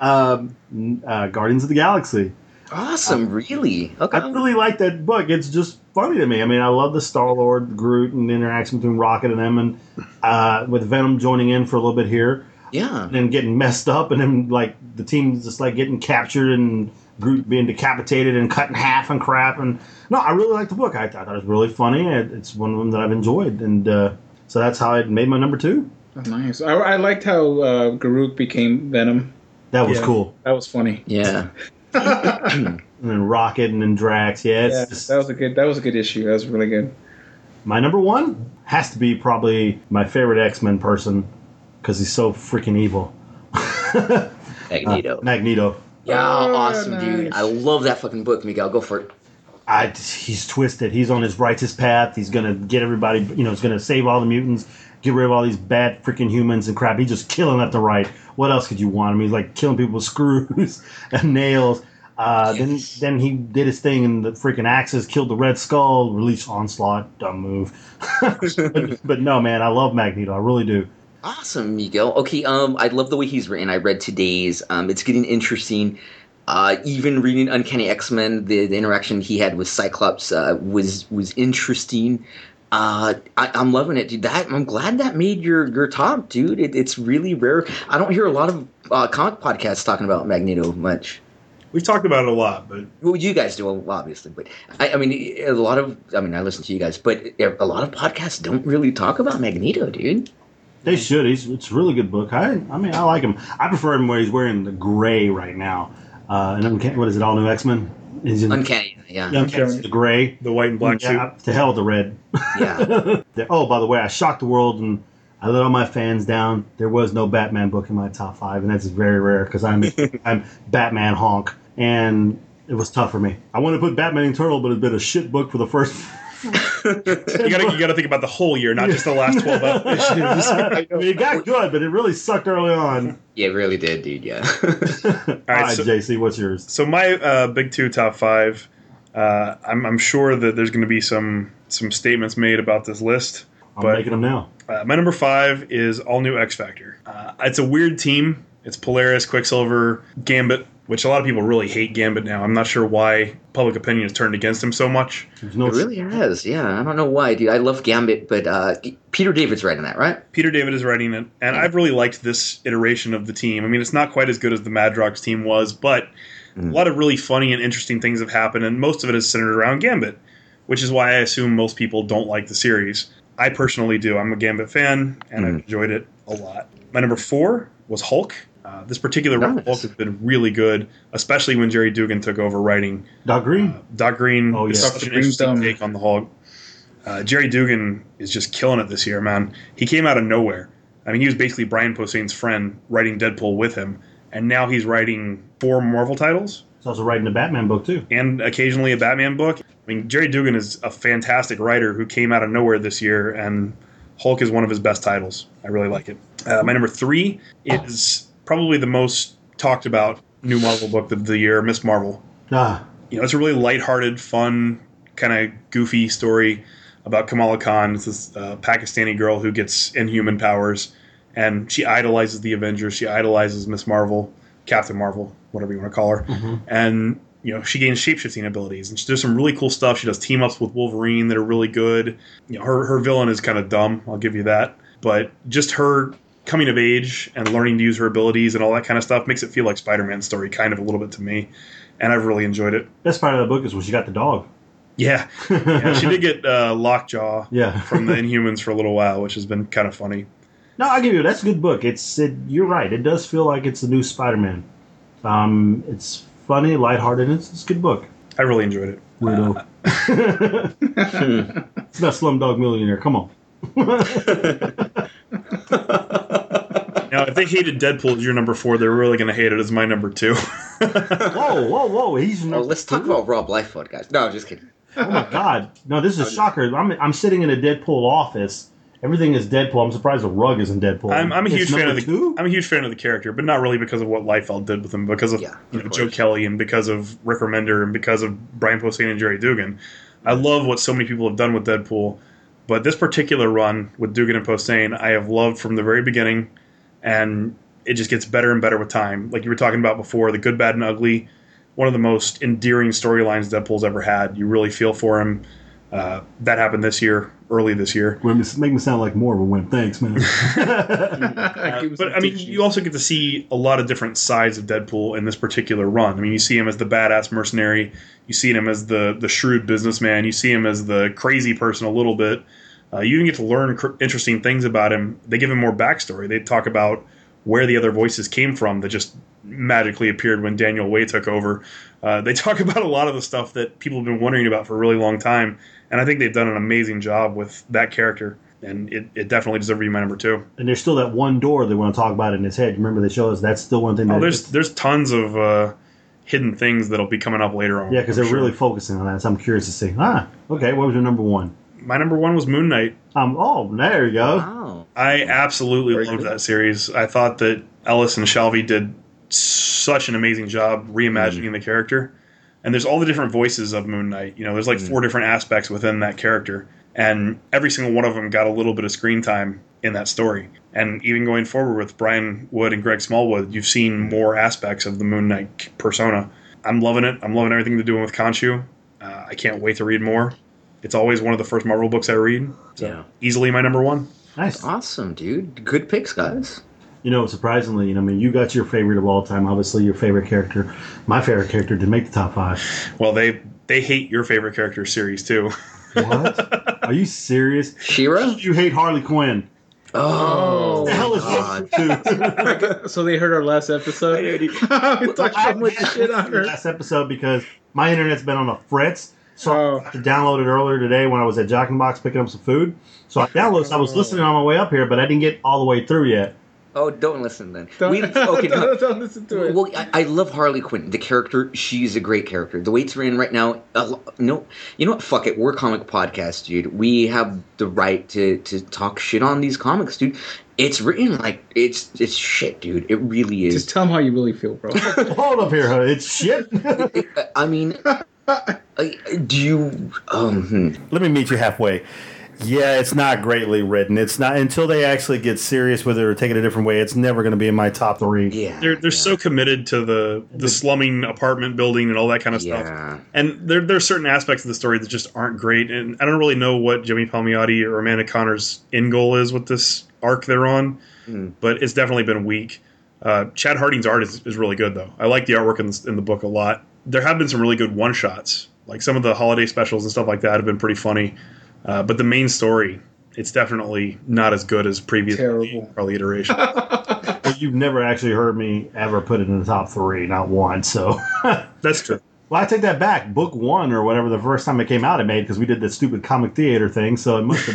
um, uh, Guardians of the Galaxy. awesome, really? Okay. I really like that book. It's just funny to me. I mean, I love the Star Lord, Groot, and the interaction between Rocket and them, and uh, with Venom joining in for a little bit here, yeah. and then getting messed up, and then like the team's just like getting captured and Groot being decapitated and cut in half and crap. And no, I really like the book. I, I thought it was really funny. It, it's one of them that I've enjoyed, and uh, so that's how I made my number two. Oh, nice. I, I liked how uh, Garuk became Venom. That was Yeah. cool. That was funny. Yeah. And then Rocket and then Drax. Yeah, it's Yeah, just, that was a good. That was a good issue. That was really good. My number one has to be probably my favorite X Men person because he's so freaking evil. Magneto. Uh, Magneto. yeah, Oh, awesome, dude. I love that fucking book, Miguel. Go for it. I, he's twisted. He's on his righteous path. He's gonna get everybody. You know, he's gonna save all the mutants, get rid of all these bad freaking humans and crap. He's just killing left and right. What else could you want? I mean, he's like killing people with screws and nails. Uh, Yes. Then, then he did his thing, and the freaking axes killed the Red Skull. Release Onslaught, dumb move. but, but no, man, I love Magneto. I really do. Awesome, Miguel. Okay, um, I love the way he's written. I read today's. Um, it's getting interesting. Uh, even reading Uncanny X Men, the, the interaction he had with Cyclops uh, was was interesting. Uh, I, I'm loving it, dude. That I'm glad that made your your top, dude. It, it's really rare. I don't hear a lot of uh, comic podcasts talking about Magneto much. We've talked about it a lot, but Well, you guys do obviously, but I, I mean, a lot of I mean, I listen to you guys, but a lot of podcasts don't really talk about Magneto, dude. They should. He's it's a really good book. I I mean I like him. I prefer him where he's wearing the gray right now. Uh, and what is it? All new X Men. He's in Uncanny, yeah, yeah, Uncanny- the gray. the white and black Yeah, to hell with the red. yeah. Oh, by the way, I shocked the world and I let all my fans down. There was no Batman book in my top five, and that's very rare because I'm I'm Batman honk, and it was tough for me. I want to put Batman Eternal, but it's been a shit book for the first. suit. You gotta you gotta think about the whole year, not just the last twelve issues. I mean, it got good, but it really sucked early on. Yeah, it really did, dude. Yeah. All right, so- JC, what's yours? So my uh, big two top five, uh, I'm, I'm sure that there's going to be some some statements made about this list. I'm but making them now. uh, my number five is all new X Factor. Uh, it's a weird team. It's Polaris, Quicksilver, Gambit, which a lot of people really hate Gambit now. I'm not sure why public opinion has turned against him so much. No It really has, yeah. I don't know why, dude. I love Gambit, but uh, Peter David's writing that, right? Peter David is writing it, and I've really liked this iteration of the team. I mean, it's not quite as good as the Madrox team was, but a lot of really funny and interesting things have happened, and most of it is centered around Gambit, which is why I assume most people don't like the series. I personally do. I'm a Gambit fan, and I've enjoyed it a lot. My number four was Hulk. Uh, this particular run Nice. Hulk has been really good, especially when Gerry Duggan took over writing. Doc Green. Doc Green Oh, is yeah. such an Green's interesting dumb. take on the Hulk. Uh, Gerry Duggan is just killing it this year, man. He came out of nowhere. I mean, he was basically Brian Posehn's friend writing Deadpool with him, and now he's writing four Marvel titles He's also writing the Batman book too. and occasionally a Batman book. I mean, Gerry Duggan is a fantastic writer who came out of nowhere this year, and Hulk is one of his best titles. I really like it. Uh, my number three is probably the most talked about new Marvel book of the year, Miss Marvel Ah, you know, it's a really lighthearted, fun, kind of goofy story about Kamala Khan. It's this uh, Pakistani girl who gets inhuman powers, and she idolizes the Avengers. She idolizes Miss Marvel, Captain Marvel, whatever you want to call her, and you know she gains shapeshifting abilities. And she does some really cool stuff. She does team ups with Wolverine that are really good. You know, her her villain is kind of dumb. I'll give you that, but just her coming of age and learning to use her abilities and all that kind of stuff makes it feel like Spider-Man's story kind of a little bit to me and I've really enjoyed it. best part of the book is when she got the dog. Yeah, yeah she did get uh, Lockjaw Yeah. from the Inhumans for a little while, which has been kind of funny. No, I'll give you that's a good book. It's it, you're right. It does feel like it's the new Spider-Man. Um, it's funny, lighthearted. It's, it's a good book. I really enjoyed it. Weirdo. it's not Slumdog Millionaire. Come on. Now, if they hated Deadpool as your number four, they're really going to hate it as my number two. Whoa, whoa, whoa! He's Oh, let's talk about Rob Liefeld, guys. No, I'm just kidding. Oh my god! No, this is a shocker. I'm I'm sitting in a Deadpool office. Everything is Deadpool. I'm surprised the rug isn't Deadpool. I'm, I'm a huge fan of the two? I'm a huge fan of the character, but not really because of what Liefeld did with him, because of Yeah, you of know Joe. Kelly and because of Rick Remender and because of Brian Posehn and Gerry Duggan. I love what so many people have done with Deadpool, but this particular run with Duggan and Posehn, I have loved from the very beginning, and it just gets better and better with time. Like you were talking about before, the good, bad, and ugly. One of the most endearing storylines Deadpool's ever had. You really feel for him. Uh, that happened this year, early this year. Wait, this- Make me sound like more of a wimp. Thanks, man. Uh, but I mean, you also get to see a lot of different sides of Deadpool in this particular run. I mean, you see him as the badass mercenary, you see him as the the shrewd businessman, you see him as the crazy person a little bit. Uh, you even get to learn cr- interesting things about him. They give him more backstory. They talk about where the other voices came from that just magically appeared when Daniel Way took over. Uh, they talk about a lot of the stuff that people have been wondering about for a really long time, and I think they've done an amazing job with that character. And it, it definitely deserves to be my number two. and there's still that one door they want to talk about in his head. Remember the show us that's still one thing. Oh, there's there's tons of uh, hidden things that'll be coming up later on. yeah, because they're sure. really focusing on that. So I'm curious to see. Ah, okay. What was your number one? My number one was Moon Knight. Um. Oh, there you go. Wow. I absolutely Very loved good. that series. I thought that Ellis and Shalvey did such an amazing job reimagining the character. And there's all the different voices of Moon Knight. You know, there's like four different aspects within that character, and every single one of them got a little bit of screen time in that story. And even going forward with Brian Wood and Greg Smallwood, you've seen more aspects of the Moon Knight persona. I'm loving it. I'm loving everything they're doing with Khonshu. Uh, I can't wait to read more. It's always one of the first Marvel books I read. So Yeah. easily my number one. Nice. Awesome, dude. Good picks, guys. You know, surprisingly, you know, I mean, you got your favorite of all time. Obviously, your favorite character. My favorite character did make the top five. Well, they they hate your favorite character series too. What? Are you serious? Shira? You hate Harley Quinn. Oh, the hell is God. wrong so they heard our last episode. we talked so much shit on her. last episode because my internet's been on a fritz. So. I had to download it earlier today when I was at Jock and Box picking up some food. So I downloaded. I was listening on my way up here, but I didn't get all the way through yet. Oh, don't listen then. Don't, We, okay, no. don't, don't listen to it. Well, I, I love Harley Quinn. The character, she's a great character. The weights we're in right now, a lo- no, you know what? Fuck it. We're a comic podcast, dude. We have the right to to talk shit on these comics, dude. It's written like it's it's shit, dude. It really is. Just tell them how you really feel, bro. Hold up here, huh? it's shit. I mean, I- do you? Um, hmm. Let me meet you halfway. Yeah, it's not greatly written. It's not until they actually get serious with it or take it a different way. It's never going to be in my top three. Yeah, They're they're yeah. so committed to the the slumming apartment building and all that kind of stuff. Yeah. And there there's certain aspects of the story that just aren't great. And I don't really know what Jimmy Palmiotti or Amanda Conner's end goal is with this arc they're on, Hmm. but it's definitely been weak. Uh, Chad Hardin's art is, is really good though. I like the artwork in, this, in the book a lot. There have been some really good one shots, like some of the holiday specials and stuff like that have been pretty funny. Uh, but the main story, it's definitely not as good as previous Terrible. early iterations. But you've never actually heard me ever put it in the top three, not one. So, That's true. well, I take that back. Book one or whatever the first time it came out, it made because we did that stupid comic theater thing. So it must have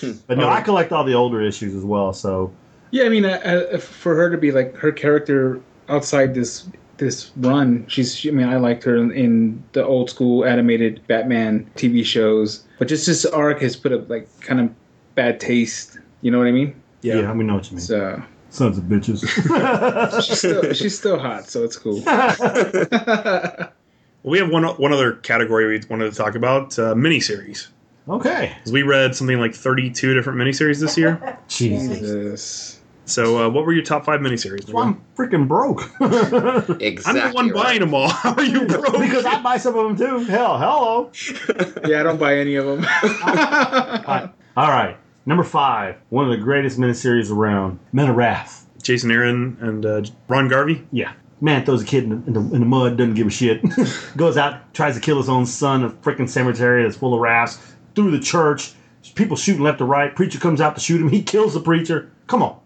been. but no, I collect all the older issues as well. So Yeah, I mean, uh, uh, for her to be like her character outside this this run, she's. She, I mean, I liked her in, in the old school animated Batman TV shows, but just this arc has put up like kind of bad taste. You know what I mean? yeah, Yeah. we know what you mean. So Sons of bitches. she's still she's still hot, so it's cool. We have one one other category we wanted to talk about: uh, miniseries. okay. 'Cause We read something like 32 different miniseries this year. Jesus. Jesus. So, uh, what were your top five miniseries? Well, I'm freaking broke. Exactly. I'm the one right. buying them all. How are you broke? because I buy some of them too. Hell, hello. Yeah, I don't buy any of them. All right. Number five, one of the greatest miniseries around, Men of Wrath. Jason Aaron and uh, Ron Garney. Yeah. Man throws a kid in the, in the, in the mud, doesn't give a shit. Goes out, tries to kill his own son, a freaking cemetery that's full of rafts, through the church. People shooting left to right. Preacher comes out to shoot him. He kills the preacher. Come on.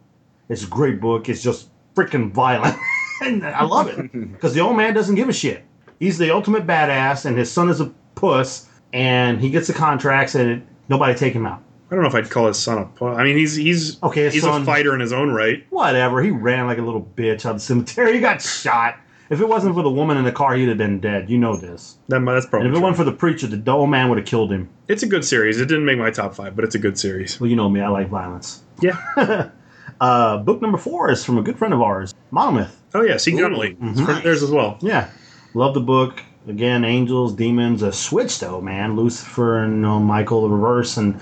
It's a great book. It's just freaking violent. and I love it. Because the old man doesn't give a shit. He's the ultimate badass, and his son is a puss, and he gets the contracts, and it, nobody take him out. I don't know if I'd call his son a. puss. I mean, he's he's Okay, his he's son- a fighter in his own right. Whatever. He ran like a little bitch out of the cemetery. He got shot. If it wasn't for the woman in the car, he'd have been dead. You know this. That, that's probably. And if it true. wasn't for the preacher, the old man would have killed him. it's a good series. It didn't make my top five, but it's a good series. Well, you know me. I like violence. Yeah. Uh, book number four is from a good friend of ours, Monomyth. Oh yeah, see Gunley. It's from theirs as well. Yeah. Love the book. Again, angels, demons, a switch though, man. Lucifer and you know, Michael the reverse and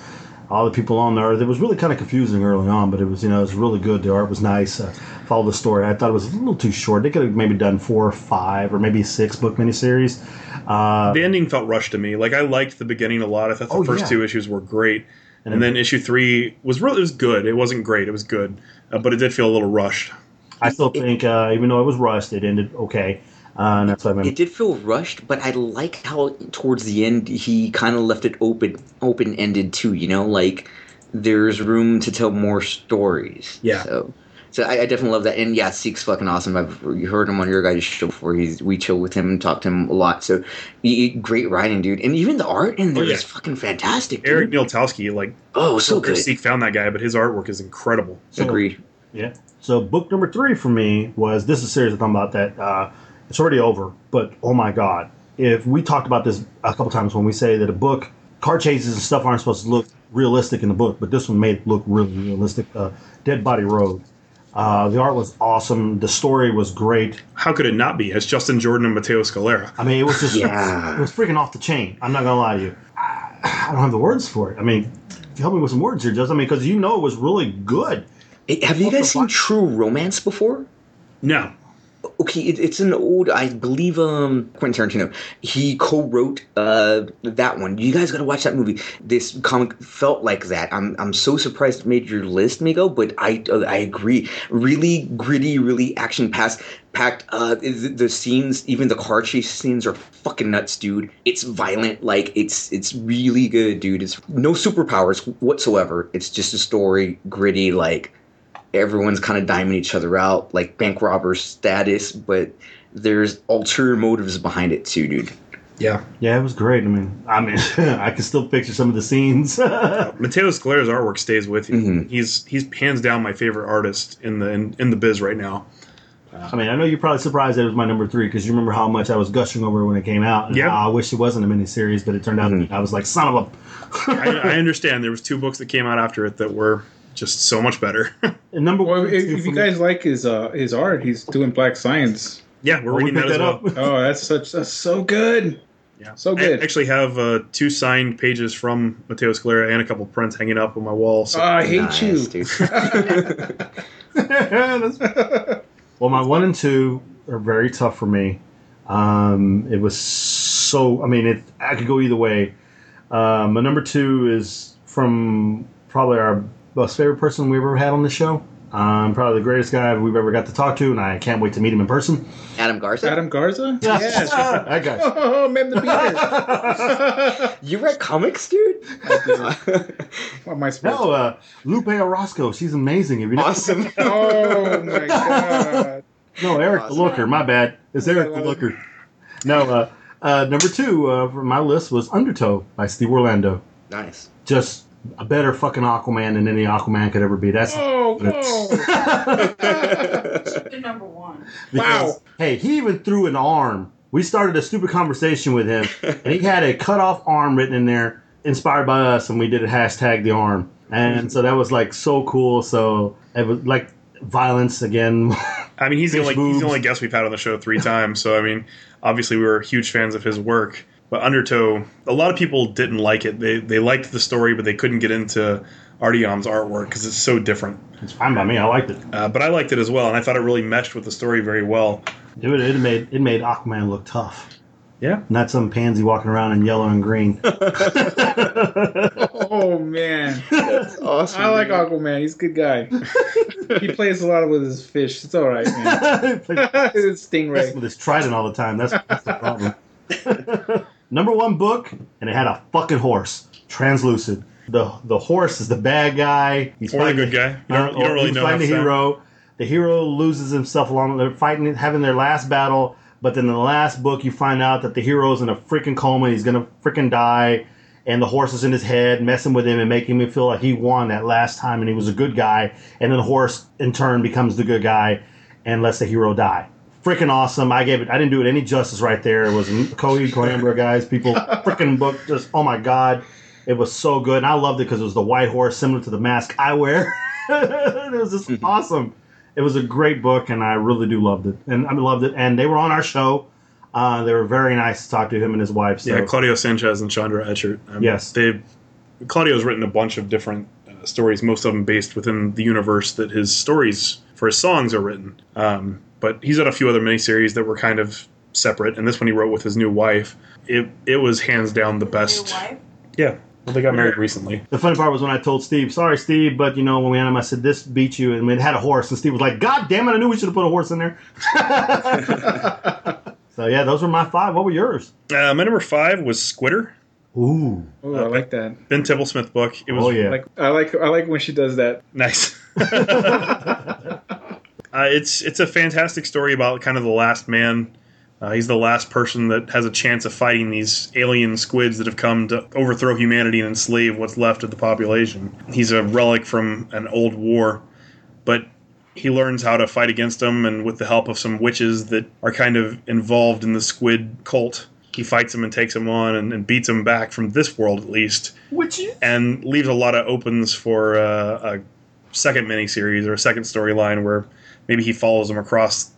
all the people on there. It was really kind of confusing early on, but it was you know it was really good. The art was nice. Uh, follow the story. I thought it was a little too short. They could have maybe done four or five or maybe six book miniseries. Uh, The ending felt rushed to me. Like I liked the beginning a lot. I thought the Oh, first yeah. two issues were great, and, then issue three was really it was good. It wasn't great. It was good, uh, but it did feel a little rushed. I still think uh, even though it was rushed, it ended okay, uh, and that's what I mean. It did feel rushed, but I like how towards the end he kind of left it open, open ended too. You know, like there's room to tell more stories. Yeah. So, so I, I definitely love that. And yeah, Seek's fucking awesome. I've you heard him on your guys' show before. He's we chill with him and talk to him a lot. So he, he- great writing, dude. And even the art in there Oh, yeah. is fucking fantastic. Dude. Eric Nieltowski, like oh, so good. Seek found that guy, but his artwork is incredible. Agreed. Yeah. So book number three for me was this is a series I'm talking about that uh, it's already over, but oh my god! If we talked about this a couple times when we say that a book car chases and stuff aren't supposed to look realistic in the book, but this one made it look really realistic. Uh, Dead Body Road. Uh, the art was awesome. The story was great. How could it not be? As Justin Jordan and Matteo Scalera. I mean, it was just Yeah. it was freaking off the chain. I'm not gonna lie to you. I, I don't have the words for it. I mean, help me with some words here, Justin. I mean, because you know it was really good. Hey, have you guys seen fuck? True Romance before? No, okay, it, it's an old, I believe, um, Quentin Tarantino. He co-wrote uh that one. You guys got to watch that movie. This comic felt like that. I'm I'm so surprised it made your list, Migo. But I uh, I agree. Really gritty, really action packed. Uh, the scenes, even the car chase scenes, are fucking nuts, dude. It's violent. Like it's it's really good, dude. It's no superpowers whatsoever. It's just a story, gritty, like everyone's kind of diming each other out, like bank robber status, but there's ulterior motives behind it too, dude. yeah. Yeah, it was great. I mean, I mean, I can still picture some of the scenes. Matteo Scalera's artwork stays with you. Mhm. He's he's hands down my favorite artist in the in, in the biz right now. I mean, I know you're probably surprised that it was my number three because you remember how much I was gushing over it when it came out. Yeah. I wish it wasn't a miniseries, but it turned out I was like, son of a. I, I understand there was two books that came out after it that were just so much better. And number Well, one. if, if you guys like his uh, his art, he's doing Black Science. yeah, we're Oh, we reading that as that well. up. Oh, that's such that's so good. Yeah. So good. I actually have uh, two signed pages from Matteo Scalera and a couple prints hanging up on my wall. So Oh, I hate Nice, you. That's- well, my one and two are very tough for me. Um, it was so. I mean, it. I could go either way. Um, my number two is from probably our most favorite person we've ever had on the show. Um, probably the greatest guy we've ever got to talk to, and I can't wait to meet him in person. Adam Garza. Adam Garza? Yes. that guy. Oh, man, the Beatles. You read comics, dude? what am I supposed No, uh, Lupe Orozco. She's amazing. If you know, awesome. Oh, my God. no, Eric Awesome. the Looker. My bad. It's Eric the Looker. No, uh, uh, number two uh, for my list was Undertow by Steve Orlando. Nice. Just a better fucking Aquaman than any Aquaman could ever be. That's Oh, whoa. Number one. Because, Wow. Hey, he even threw an arm. We started a stupid conversation with him, and he had a cut off arm written in there, inspired by us, and we did a hashtag the arm. And so that was like so cool. So it was like violence again. I mean, he's the Fish only he's the only guest we've had on the show three times. So I mean, obviously we were huge fans of his work. But Undertow, a lot of people didn't like it. They they liked the story, but they couldn't get into Artyom's artwork because it's so different. it's fine by me. I liked it. Uh, but I liked it as well, and I thought it really meshed with the story very well. It, it made it made Aquaman look tough. Yeah. Not some pansy walking around in yellow and green. Oh, man. Awesome. I like dude. Aquaman. He's a good guy. he plays a lot with his fish. It's all right, man. it's Stingray. with his trident all the time. That's, that's the problem. Number one book, and it had a fucking horse, translucid. The the horse is the bad guy. He's Or the fighting good guy. You don't- you don't really he's know fighting the hero. The hero loses himself along. They're fighting, having their last battle. But then in the last book, you find out that the hero's in a freaking coma. He's gonna freaking die, and the horse is in his head, messing with him and making me feel like he won that last time and he was a good guy. And then the horse, in turn, becomes the good guy and lets the hero die. Freaking awesome! I gave it. I didn't do it any justice right there. It was Coheed Cambria guys. People freaking book. Just oh my god, it was so good. And I loved it because it was the white horse, similar to the mask I wear. it was just awesome. It was a great book, and I really do loved it. And I loved it. And they were on our show. Uh, they were very nice to talk to him and his wife. So. Yeah, Claudio Sanchez and Chondra Echert. Um, Yes. they Claudio's written a bunch of different uh, stories, most of them based within the universe that his stories for his songs are written. Um, but he's done a few other miniseries that were kind of separate, and this one he wrote with his new wife. It it was hands down the best. New wife. Yeah, well, they got married recently. The funny part was when I told Steve, "Sorry, Steve, but you know when we had him, I said this beat you, and it had a horse." And Steve was like, "God damn it! I knew we should have put a horse in there." so yeah, those were my five. What were yours? Uh, my number five was Squidder, Ooh, Oh, I like that. Ben Templesmith book. It was oh yeah. Like I like I like when she does that. Nice. uh, it's it's a fantastic story about kind of the last man. Uh, he's the last person that has a chance of fighting these alien squids that have come to overthrow humanity and enslave what's left of the population. He's a relic from an old war, but he learns how to fight against them, and with the help of some witches that are kind of involved in the squid cult, he fights them and takes them on and, and beats them back from this world at least Which is and leaves a lot of opens for uh, a second miniseries or a second storyline where maybe he follows them across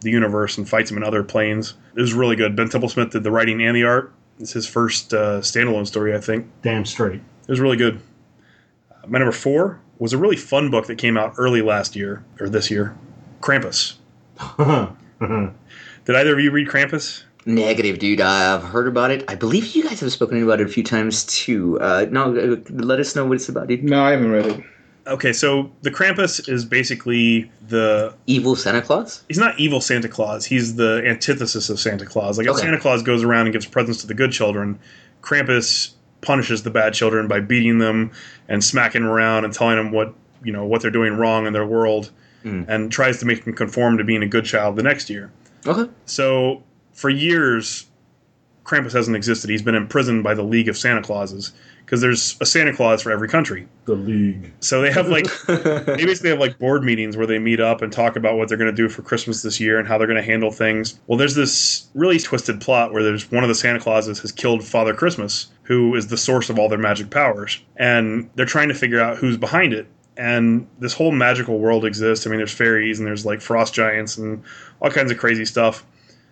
the universe and fights them in other planes. It was really good. Ben Templesmith did the writing and the art. It's his first uh, standalone story, I think. damn straight. It was really good. Uh, my number four was a really fun book that came out early last year or this year. Krampus. Did either of you read Krampus? Negative, dude. I've heard about it. I believe you guys have spoken about it a few times too. Uh, no, uh, let us know what it's about, dude. No, I haven't read it. Okay, so the Krampus is basically the Evil Santa Claus. he's not evil Santa Claus. He's the antithesis of Santa Claus. Like if Okay. Santa Claus goes around and gives presents to the good children, Krampus punishes the bad children by beating them and smacking them around and telling them what you know what they're doing wrong in their world, Mm. and tries to make them conform to being a good child the next year. Okay. So for years, Krampus hasn't existed. He's been imprisoned by the League of Santa Clauses because there's a Santa Claus for every country. The league. So they have like they basically have like board meetings where they meet up and talk about what they're going to do for Christmas this year and how they're going to handle things. Well, there's this really twisted plot where there's one of the Santa Clauses has killed Father Christmas, who is the source of all their magic powers, and they're trying to figure out who's behind it. And this whole magical world exists. I mean, there's fairies and there's like frost giants and all kinds of crazy stuff.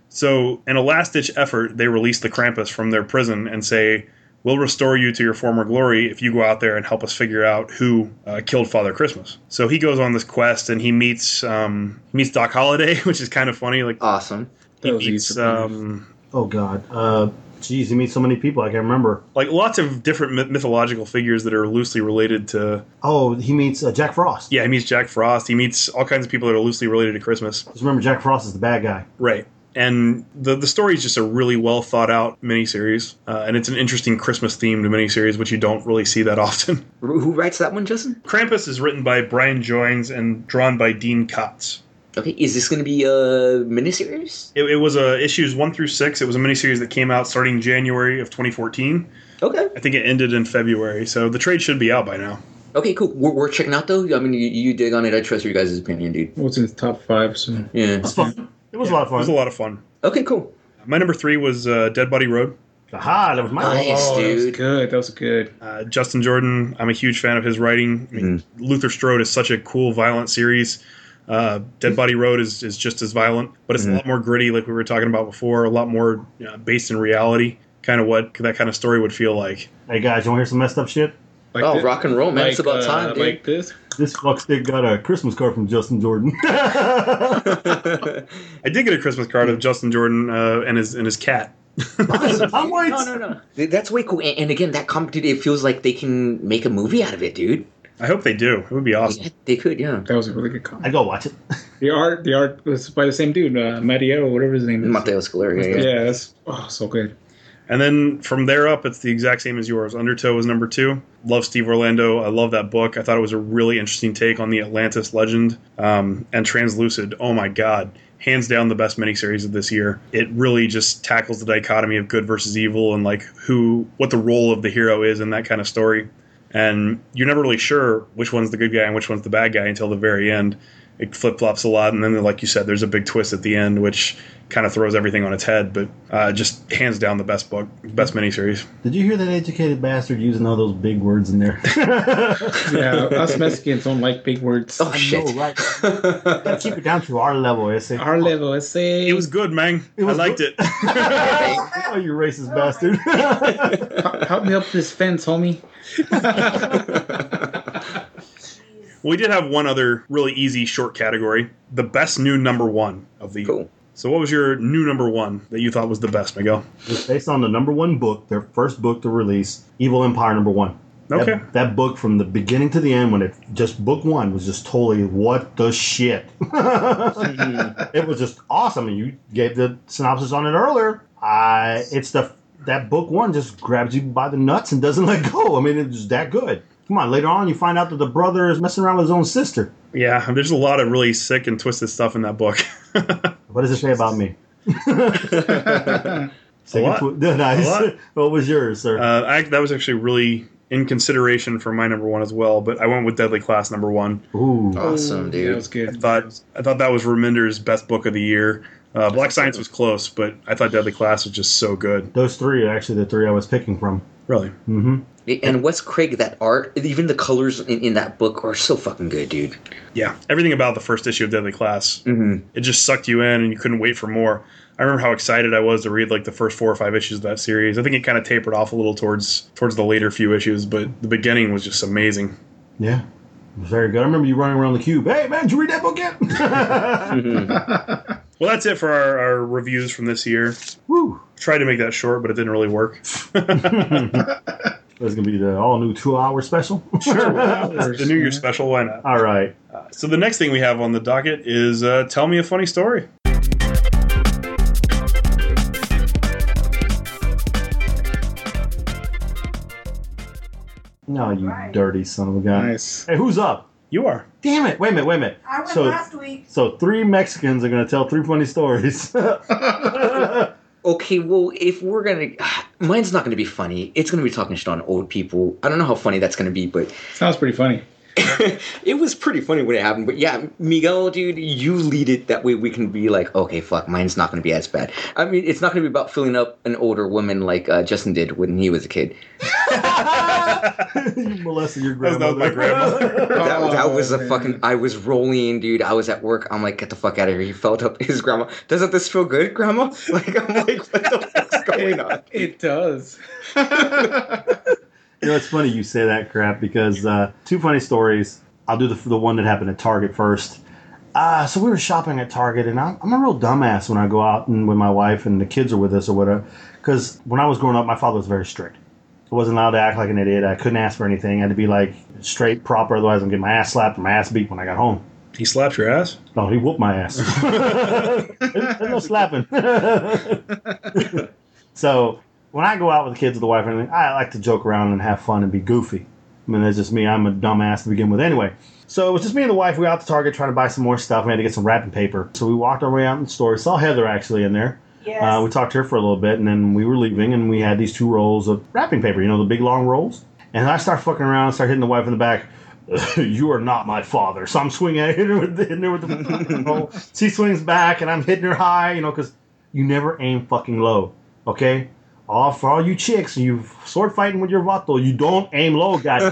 So, in a last ditch effort, they release the Krampus from their prison and say, We'll restore you to your former glory if you go out there and help us figure out who uh, killed Father Christmas. So he goes on this quest and he meets um, he meets Doc Holliday, which is kind of funny. Like Awesome. he was meets easy um, Oh God. Uh, geez, you meet so many people I can't remember. like lots of different myth- mythological figures that are loosely related to. Oh, he meets uh, Jack Frost. Yeah, he meets Jack Frost. He meets all kinds of people that are loosely related to Christmas. Just remember, Jack Frost is the bad guy. Right. And the the story is just a really well thought out miniseries, uh, and it's an interesting Christmas themed miniseries, which you don't really see that often. Who who writes that one, Justin? Krampus is written by Brian Joines and drawn by Dean Kotz. Okay, is this going to be a miniseries? It, it was uh, issues one through six. It was a miniseries that came out starting January of 2014. Okay. I think it ended in February, so the trade should be out by now. Okay, cool. We're, we're checking out though. I mean, you, you dig on it. I trust your guys' opinion, dude. What's in the top five? So Yeah. It was fun. It was a lot of It was a fun. lot of fun. Okay, cool. My number three was uh, Dead Body Road. Aha, that was my Nice. oh, that was good. That was good. Uh, Justin Jordan, I'm a huge fan of his writing. I mean, Luther Strode is such a cool, violent series. Uh, Dead Body Road is, is just as violent, but it's a lot more gritty, like we were talking about before, a lot more uh, based in reality, kind of what that kind of story would feel like. Hey guys, you want to hear some messed up shit? Like Oh, thi- rock and roll, man. it's like, about uh, time, dude. Like this. This fuckstick got a Christmas card from Justin Jordan. I did get a Christmas card of Justin Jordan uh, and his and his cat. I'm white. no, no, no. That's way cool. And, and again, that comic, dude, it feels like they can make a movie out of it, dude. I hope they do. It would be awesome. Yeah, they could, yeah. That was a really good comic. I go watch it. The art, the art was by the same dude, uh, Matteo, whatever his name is. Matteo Scalera, yeah. Yeah, that's oh, so good. And then from there up, it's the exact same as yours. Undertow was number two. Love Steve Orlando. I love that book. I thought it was a really interesting take on the Atlantis legend. Um, and Translucid. Oh my God. Hands down the best miniseries of this year. It really just tackles the dichotomy of good versus evil and like who, what the role of the hero is in that kind of story. And you're never really sure which one's the good guy and which one's the bad guy until the very end. It flip flops a lot, and then, like you said, there's a big twist at the end, which kind of throws everything on its head. But uh, just hands down the best book, best miniseries. Did you hear that educated bastard using all those big words in there? Yeah, us Mexicans don't like big words. Oh, I shit. know, right? Gotta keep it down to our level, essay. Our level is say It was good, man. It was I liked good. it. oh, you racist bastard! help me up this fence, homie. We did have one other really easy short category: the best new number one of the year. Cool. So, what was your new number one that you thought was the best, Miguel? It's based on the number one book, their first book to release, Evil Empire number one. Okay. That, book from the beginning to the end, when it just book one was just totally what the shit. it was just awesome. And you gave the synopsis on it earlier. I it's the that book one just grabs you by the nuts and doesn't let go. I mean, it's just that good. Come on, later on you find out that the brother is messing around with his own sister. Yeah, there's a lot of really sick and twisted stuff in that book. What does it say about me? Say lot. it twi- nice. A lot. What was yours, sir? uh, I, that was actually really in consideration for my number one as well, but I went with Deadly Class number one. Ooh. Awesome, dude! that was good. I thought I thought that was Remender's best book of the year. Uh, Black Science was close, but I thought Deadly Class was just so good. Those three are actually the three I was picking from. Really. Mm-hmm. And Wes Craig, that art, even the colors in, in that book are so fucking good, dude. Yeah, everything about the first issue of Deadly Class, Mm-hmm. it just sucked you in, and you couldn't wait for more. I remember how excited I was to read like the first four or five issues of that series. I think it kind of tapered off a little towards towards the later few issues, but the beginning was just amazing. Yeah. Very good. I remember you running around the cube. Hey, man, did you read that book yet? Well, that's it for our, our reviews from this year. Woo. Tried to make that short, but it didn't really work. That's going to be the all new two hour special. Sure. The New Year special, why not? all right. So the next thing we have on the docket is uh, tell me a funny story. No, you dirty son of a gun. Nice. Hey, who's up? You are. Damn it. Wait a minute. Wait a minute. I went So, last week. so three Mexicans are going to tell three funny stories. Okay, well, if we're gonna, mine's not gonna be funny. It's gonna be talking shit on old people. I don't know how funny that's gonna be, but Sounds pretty funny. it was pretty funny when it happened. But yeah, Miguel, dude, you lead it. That way we can be like, okay, fuck, mine's not gonna be as bad. I mean, it's not gonna be about filling up an older woman like uh, Justin did when he was a kid. you molested your That was grandmother. my grandmother. That, that Oh, was a man. fucking. I was rolling, dude. I was at work. I'm like, get the fuck out of here. He felt up his grandma. Doesn't this feel good, grandma? Like, I'm like, what the fuck's going on? It does. You know, it's funny you say that crap because uh, two funny stories. I'll do the, the one that happened at Target first. Uh, so we were shopping at Target, and I'm, I'm a real dumbass when I go out and with my wife and the kids are with us or whatever. Because when I was growing up, my father was very strict. I wasn't allowed to act like an idiot. I couldn't ask for anything. I had to be like straight, proper. Otherwise, I'm getting my ass slapped or my ass beat when I got home. He slapped your ass. No, he whooped my ass. There's no slapping. so when I go out with the kids or the wife, and everything, I like to joke around and have fun and be goofy. I mean, that's just me. I'm a dumbass to begin with, anyway. So it was just me and the wife. We were out to Target trying to buy some more stuff. We had to get some wrapping paper. So we walked our way out in the store. Saw Heather actually in there. Yes. Uh, we talked to her for a little bit, and then we were leaving, and we had these two rolls of wrapping paper. You know, the big long rolls. And I start fucking around, start hitting the wife in the back. you are not my father. So I'm swinging at her with the, hitting her with the roll. She swings back, and I'm hitting her high. You know, because you never aim fucking low. Okay. All for all you chicks, you sword fighting with your vato, you don't aim low, guys.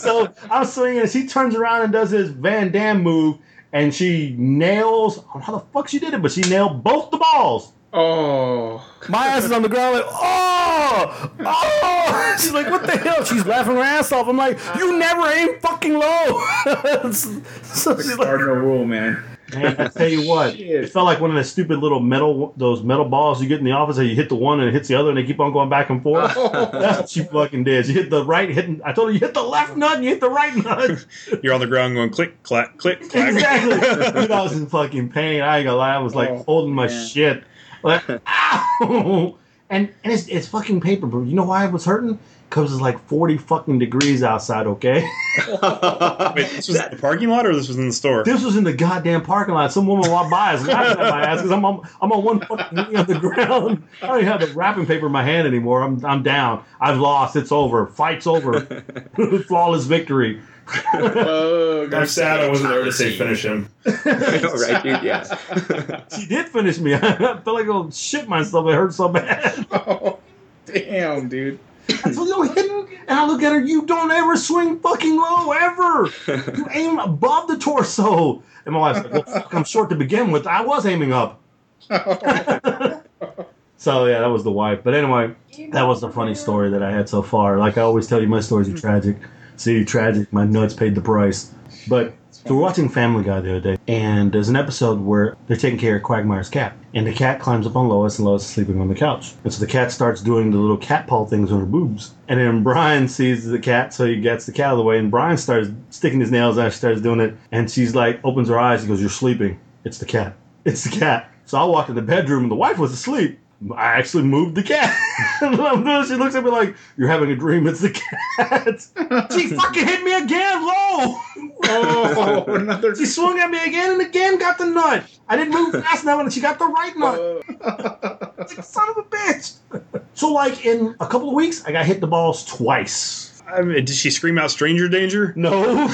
so I'm swinging, and she turns around and does this Van Damme move, and she nails. I don't know how the fuck she did it, but she nailed both the balls. Oh. My ass is on the ground like, oh, oh. She's like, what the hell? She's laughing her ass off. I'm like, you never aim fucking low. so she's like, Cardinal rule, man. man, I tell you what, Shit. it felt like one of those stupid little metal, those metal balls you get in the office. And you hit the one and it hits the other, and they keep on going back and forth. Oh. That's what she fucking did. She hit the right, hitting. I told her you hit the left nut and you hit the right nut. You're on the ground going click, clack, click, clack. exactly. Dude, I was in fucking pain. I ain't gonna lie. I was like Oh, holding my man. shit. Like, ow! And and it's it's fucking paper, bro. You know why I was hurting? Because it's like forty fucking degrees outside. Okay. Wait, this was in the parking lot or this was in the store? This was in the goddamn parking lot. Some woman walked by, is laughing at my ass because I'm on, I'm on one fucking knee on the ground. I don't even have the wrapping paper in my hand anymore. I'm I'm down. I've lost. It's over. Fight's over. Flawless victory. Oh, I'm sad I wasn't there to say finish him. I know, right, dude? Yeah. She did finish me. I felt like I'll shit myself. It hurt so bad. Oh, damn, dude. I told you, hitting, and I look at her. You don't ever swing fucking low ever. You aim above the torso. And my wife's like, "Well, fuck, I'm short to begin with. I was aiming up." so yeah, that was the wife. But anyway, that was the funny story that I had so far. Like I always tell you, my stories are tragic. See, tragic. My nuts paid the price. But so we're watching Family Guy the other day, and there's an episode where they're taking care of Quagmire's cat, and the cat climbs up on Lois, and Lois is sleeping on the couch, and so the cat starts doing the little cat paw things on her boobs, and then Brian sees the cat, so he gets the cat out of the way, and Brian starts sticking his nails out, she starts doing it, and she's like, opens her eyes, and goes, "You're sleeping. It's the cat. It's the cat." So I walked in the bedroom, and the wife was asleep. I actually moved the cat. she looks at me like, "You're having a dream. It's the cat." she fucking hit me again, low. Oh, another. She swung at me again and again, got the nut. I didn't move fast enough, and she got the right nut. It's like, son of a bitch. So, like in a couple of weeks, I got hit the balls twice. I mean, did she scream out stranger danger? No.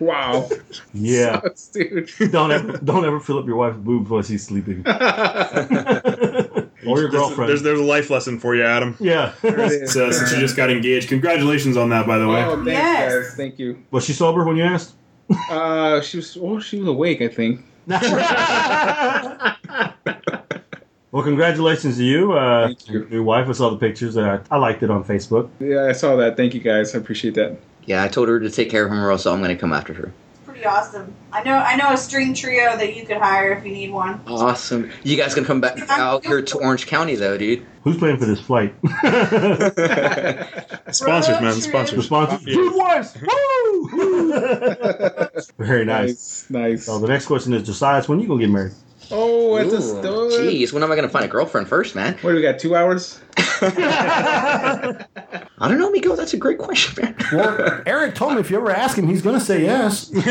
Wow. yeah. dude. Don't ever, don't ever fill up your wife's boobs while she's sleeping, or your girlfriend. There's, there's a life lesson for you, Adam. yeah. So, since you just got engaged, congratulations on that, by the way. Oh, thanks, Yes. guys. Thank you. Was she sober when you asked? Uh, she was. Oh, she was awake. I think. well, congratulations to you. Uh, Thank you. Your wife. I saw the pictures. I, I liked it on Facebook. Yeah, I saw that. Thank you, guys. I appreciate that. Yeah, I told her to take care of him, or else I'm going to come after her. Pretty awesome. I know. I know a string trio that you could hire if you need one. Awesome. You guys gonna come back out here to Orange County, though, dude? Who's paying for this flight? Sponsors, man. Road the Sponsors. sponsor. Yeah. Food Wars. Woo! Very nice. Nice. Nice. So the next question is, Josiah, when you gonna get married? Oh, it's a Ooh, story. Jeez, when am I gonna find a girlfriend first, man? What do we got? Two hours? I don't know, Miko. That's a great question, man. Well, Eric told me if you ever ask him, he's gonna say yes. if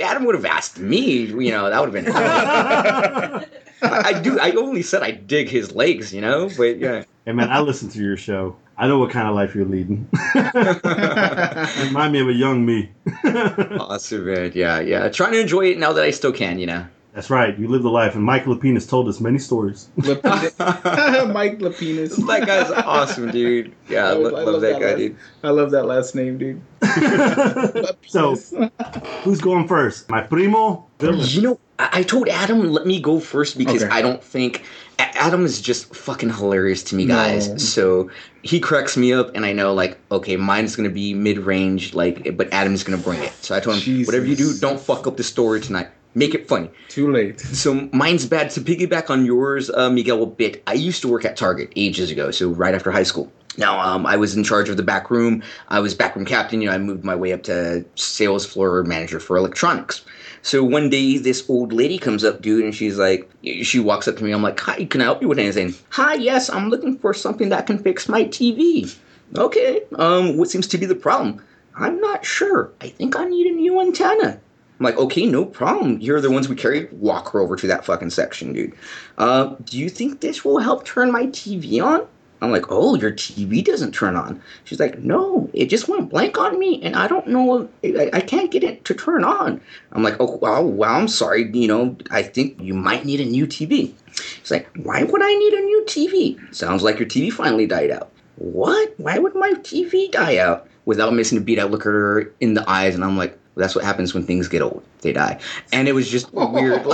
Adam would have asked me, you know, that would have been. I, I do. I only said I dig his legs, you know, but yeah. hey man, I listen to your show. I know what kind of life you're leading. Remind me of a young me. Awesome, man. Yeah, yeah. Trying to enjoy it now that I still can, you know. That's right. You live the life, and Mike Lapinus told us many stories. Lapine- Mike Lapinus. that guy's awesome, dude. Yeah, I, I lo- love love that that guy, last- dude. I love that last name, dude. so, who's going first? My primo. You know, I, I told Adam let me go first because Okay. I don't think Adam is just fucking hilarious to me, No. guys. So he cracks me up, and I know like okay, mine's gonna be mid range, like, but Adam's gonna bring it. So I told him, Jesus. whatever you do, don't fuck up the story tonight. Make it funny. Too late. So mine's bad. To piggyback on yours, uh, Miguel, a bit. I used to work at Target ages ago, so right after high school. Now, um, I was in charge of the back room. I was back room captain. You know, I moved my way up to sales floor manager for electronics. So one day, this old lady comes up, dude, and she's like, she walks up to me. I'm like, hi, can I help you with anything? Hi, yes, I'm looking for something that can fix my TV. Okay, um, what seems to be the problem? I'm not sure. I think I need a new antenna. I'm like, okay, no problem. Are the ones we carry. Walk her over to that fucking section, dude. Uh, do you think this will help turn my TV on? I'm like, oh, your TV doesn't turn on. She's like, no, it just went blank on me, and I don't know, I, I can't get it to turn on. I'm like, oh, well, I'm sorry, you know, I think you might need a new TV. She's like, why would I need a new TV? Sounds like your TV finally died out. What? Why would my TV die out? Without missing a beat, I look her in the eyes, and I'm like, that's what happens when things get old. They die. And it was just weird.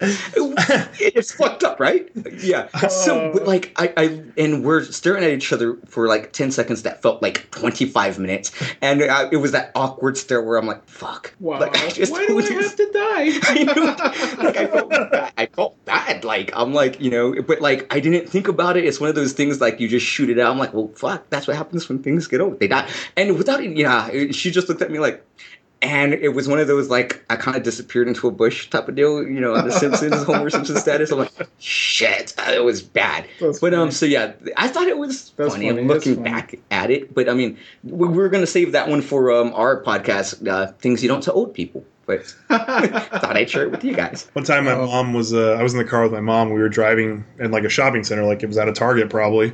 it's fucked up, right? Yeah. So, like, I, I, and we're staring at each other for like 10 seconds that felt like 25 minutes. And uh, it was that awkward stare where I'm like, fuck. Wow. Like, I just Why do I have to die? I knew, like I felt bad. I felt bad. Like I'm like you know, but like I didn't think about it. It's one of those things like you just shoot it out. I'm like, well, fuck. That's what happens when things get old. They die. And without it, yeah, she just looked at me like. And it was one of those like I kind of disappeared into a bush type of deal, you know, on the Simpsons, Homer Simpson status. I'm like, shit, it was bad. That's but um, so yeah, I thought it was That's funny. funny, I'm looking funny. back at it, but I mean, we we we're gonna save that one for um our podcast, uh, things you don't tell old people. But thought I'd share it with you guys. One time, my mom was. Uh, I was in the car with my mom. We were driving in like a shopping center, like it was at a Target probably.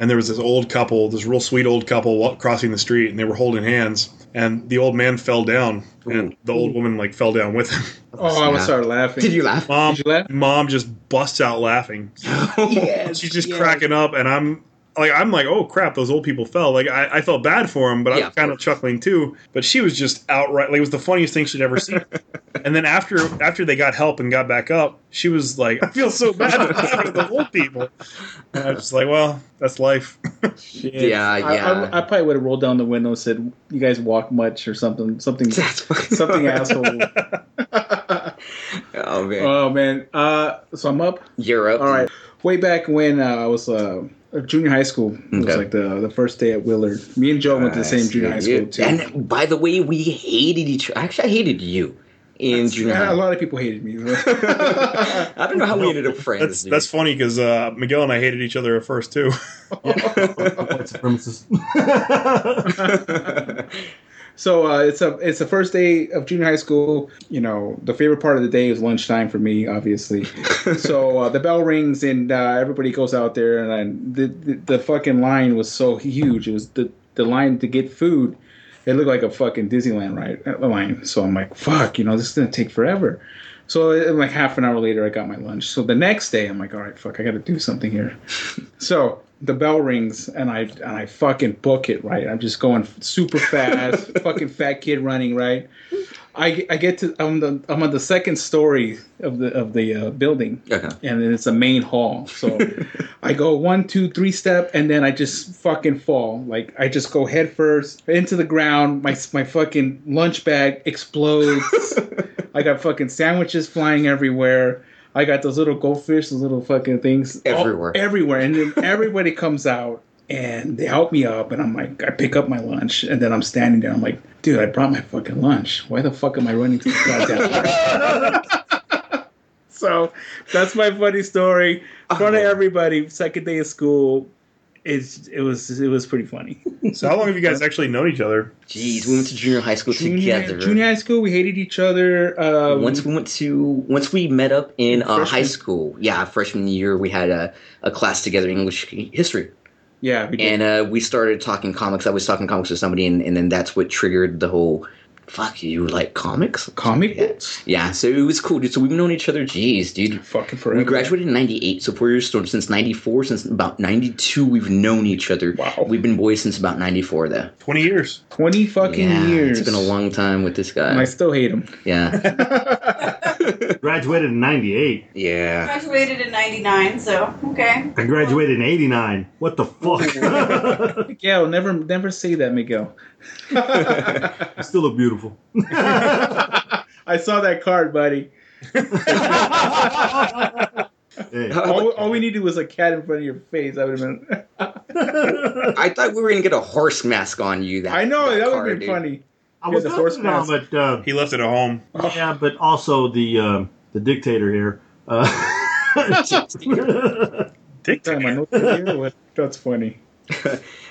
And there was this old couple, this real sweet old couple, crossing the street, and they were holding hands. And the old man fell down, and Ooh. the old woman like fell down with him. oh, I would Snap. start laughing. Did you laugh? Mom, Did you laugh? mom just busts out laughing. yes, She's just yes. cracking up, and I'm like, I'm like, oh crap, those old people fell. Like I, I felt bad for them, but Yeah, I'm kind of chuckling too. But she was just outright like it was the funniest thing she'd ever seen. and then after after they got help and got back up, she was like, I feel so bad for the old people. And I was just like, well, that's life. Shit. Yeah, I, yeah. I, I probably would have rolled down the window and said, "You guys walk much or something, something, That's something asshole." Oh man, oh man. Uh, so I'm up. you're up. All right. Way back when uh, I was uh, junior high school, it was Okay. like the the first day at Willard. Me and Joe went to the same junior high school too. And by the way, we hated each other. Actually, I hated you in junior Yeah, a lot of people hated me. I don't know how we ended up friends. That's that's funny because uh, Miguel and I hated each other at first too. White supremacist. So uh, it's a it's the first day of junior high school. You know, the favorite part of the day is lunchtime for me, obviously. so uh, the bell rings and uh, everybody goes out there, and the, the the fucking line was so huge. It was the the line to get food. It looked like a fucking Disneyland right uh, line. So I'm like, fuck, you know, this is gonna take forever. So uh, like half an hour later, I got my lunch. So the next day, I'm like, all right, fuck, I got to do something here. so the bell rings, and I and I fucking book it right. I'm just going super fast, fucking fat kid running right. I, I get to I'm the I'm on the second story of the of the uh, building, Okay. and it's a main hall. So I go one, two, three step, and then I just fucking fall. Like I just go head first into the ground. My my fucking lunch bag explodes. I got fucking sandwiches flying everywhere. I got those little goldfish, those little fucking things all- Everywhere. everywhere, and then everybody comes out and they help me up, and I'm like, I pick up my lunch, and then I'm standing there. I'm like, dude, I brought my fucking lunch. Why the fuck am I running to the goddamn? so that's my funny story in front of Oh. everybody. Second day of school. It's, it was it was pretty funny. So how long have you guys actually known each other? Jeez, we went to junior high school Junior, together. junior high school, we hated each other. Um, once we went to once we met up in uh, high school, yeah, freshman year we had a, a class together, English history, yeah, we did. and uh, we started talking comics. I was talking comics with somebody, and, and then that's what triggered the whole fuck you like comics? Comic Yeah. books? Yeah, so it was cool, dude. So we've known each other, jeez, dude. Fucking forever. We graduated in '98, so four years so since '94. Since about '92, we've known each other. Wow. We've been boys since about '94, though. Twenty years. 20 fucking yeah, years. It's been a long time with this guy. And I still hate him. Yeah, Graduated in '98. yeah. Graduated in '99, so okay. I graduated in '89. What the fuck? Miguel, never never say that, Miguel. I still look beautiful. I saw that card, buddy. Hey. All, all we needed was a cat in front of your face. I would have been. I thought we were gonna get a horse mask on you. That I know that would card, have been dude. funny. I was the the horse now, but uh, He left it at home. yeah, but also the um the dictator here. Uh, Dick. Sorry, my notes are here. What? That's funny.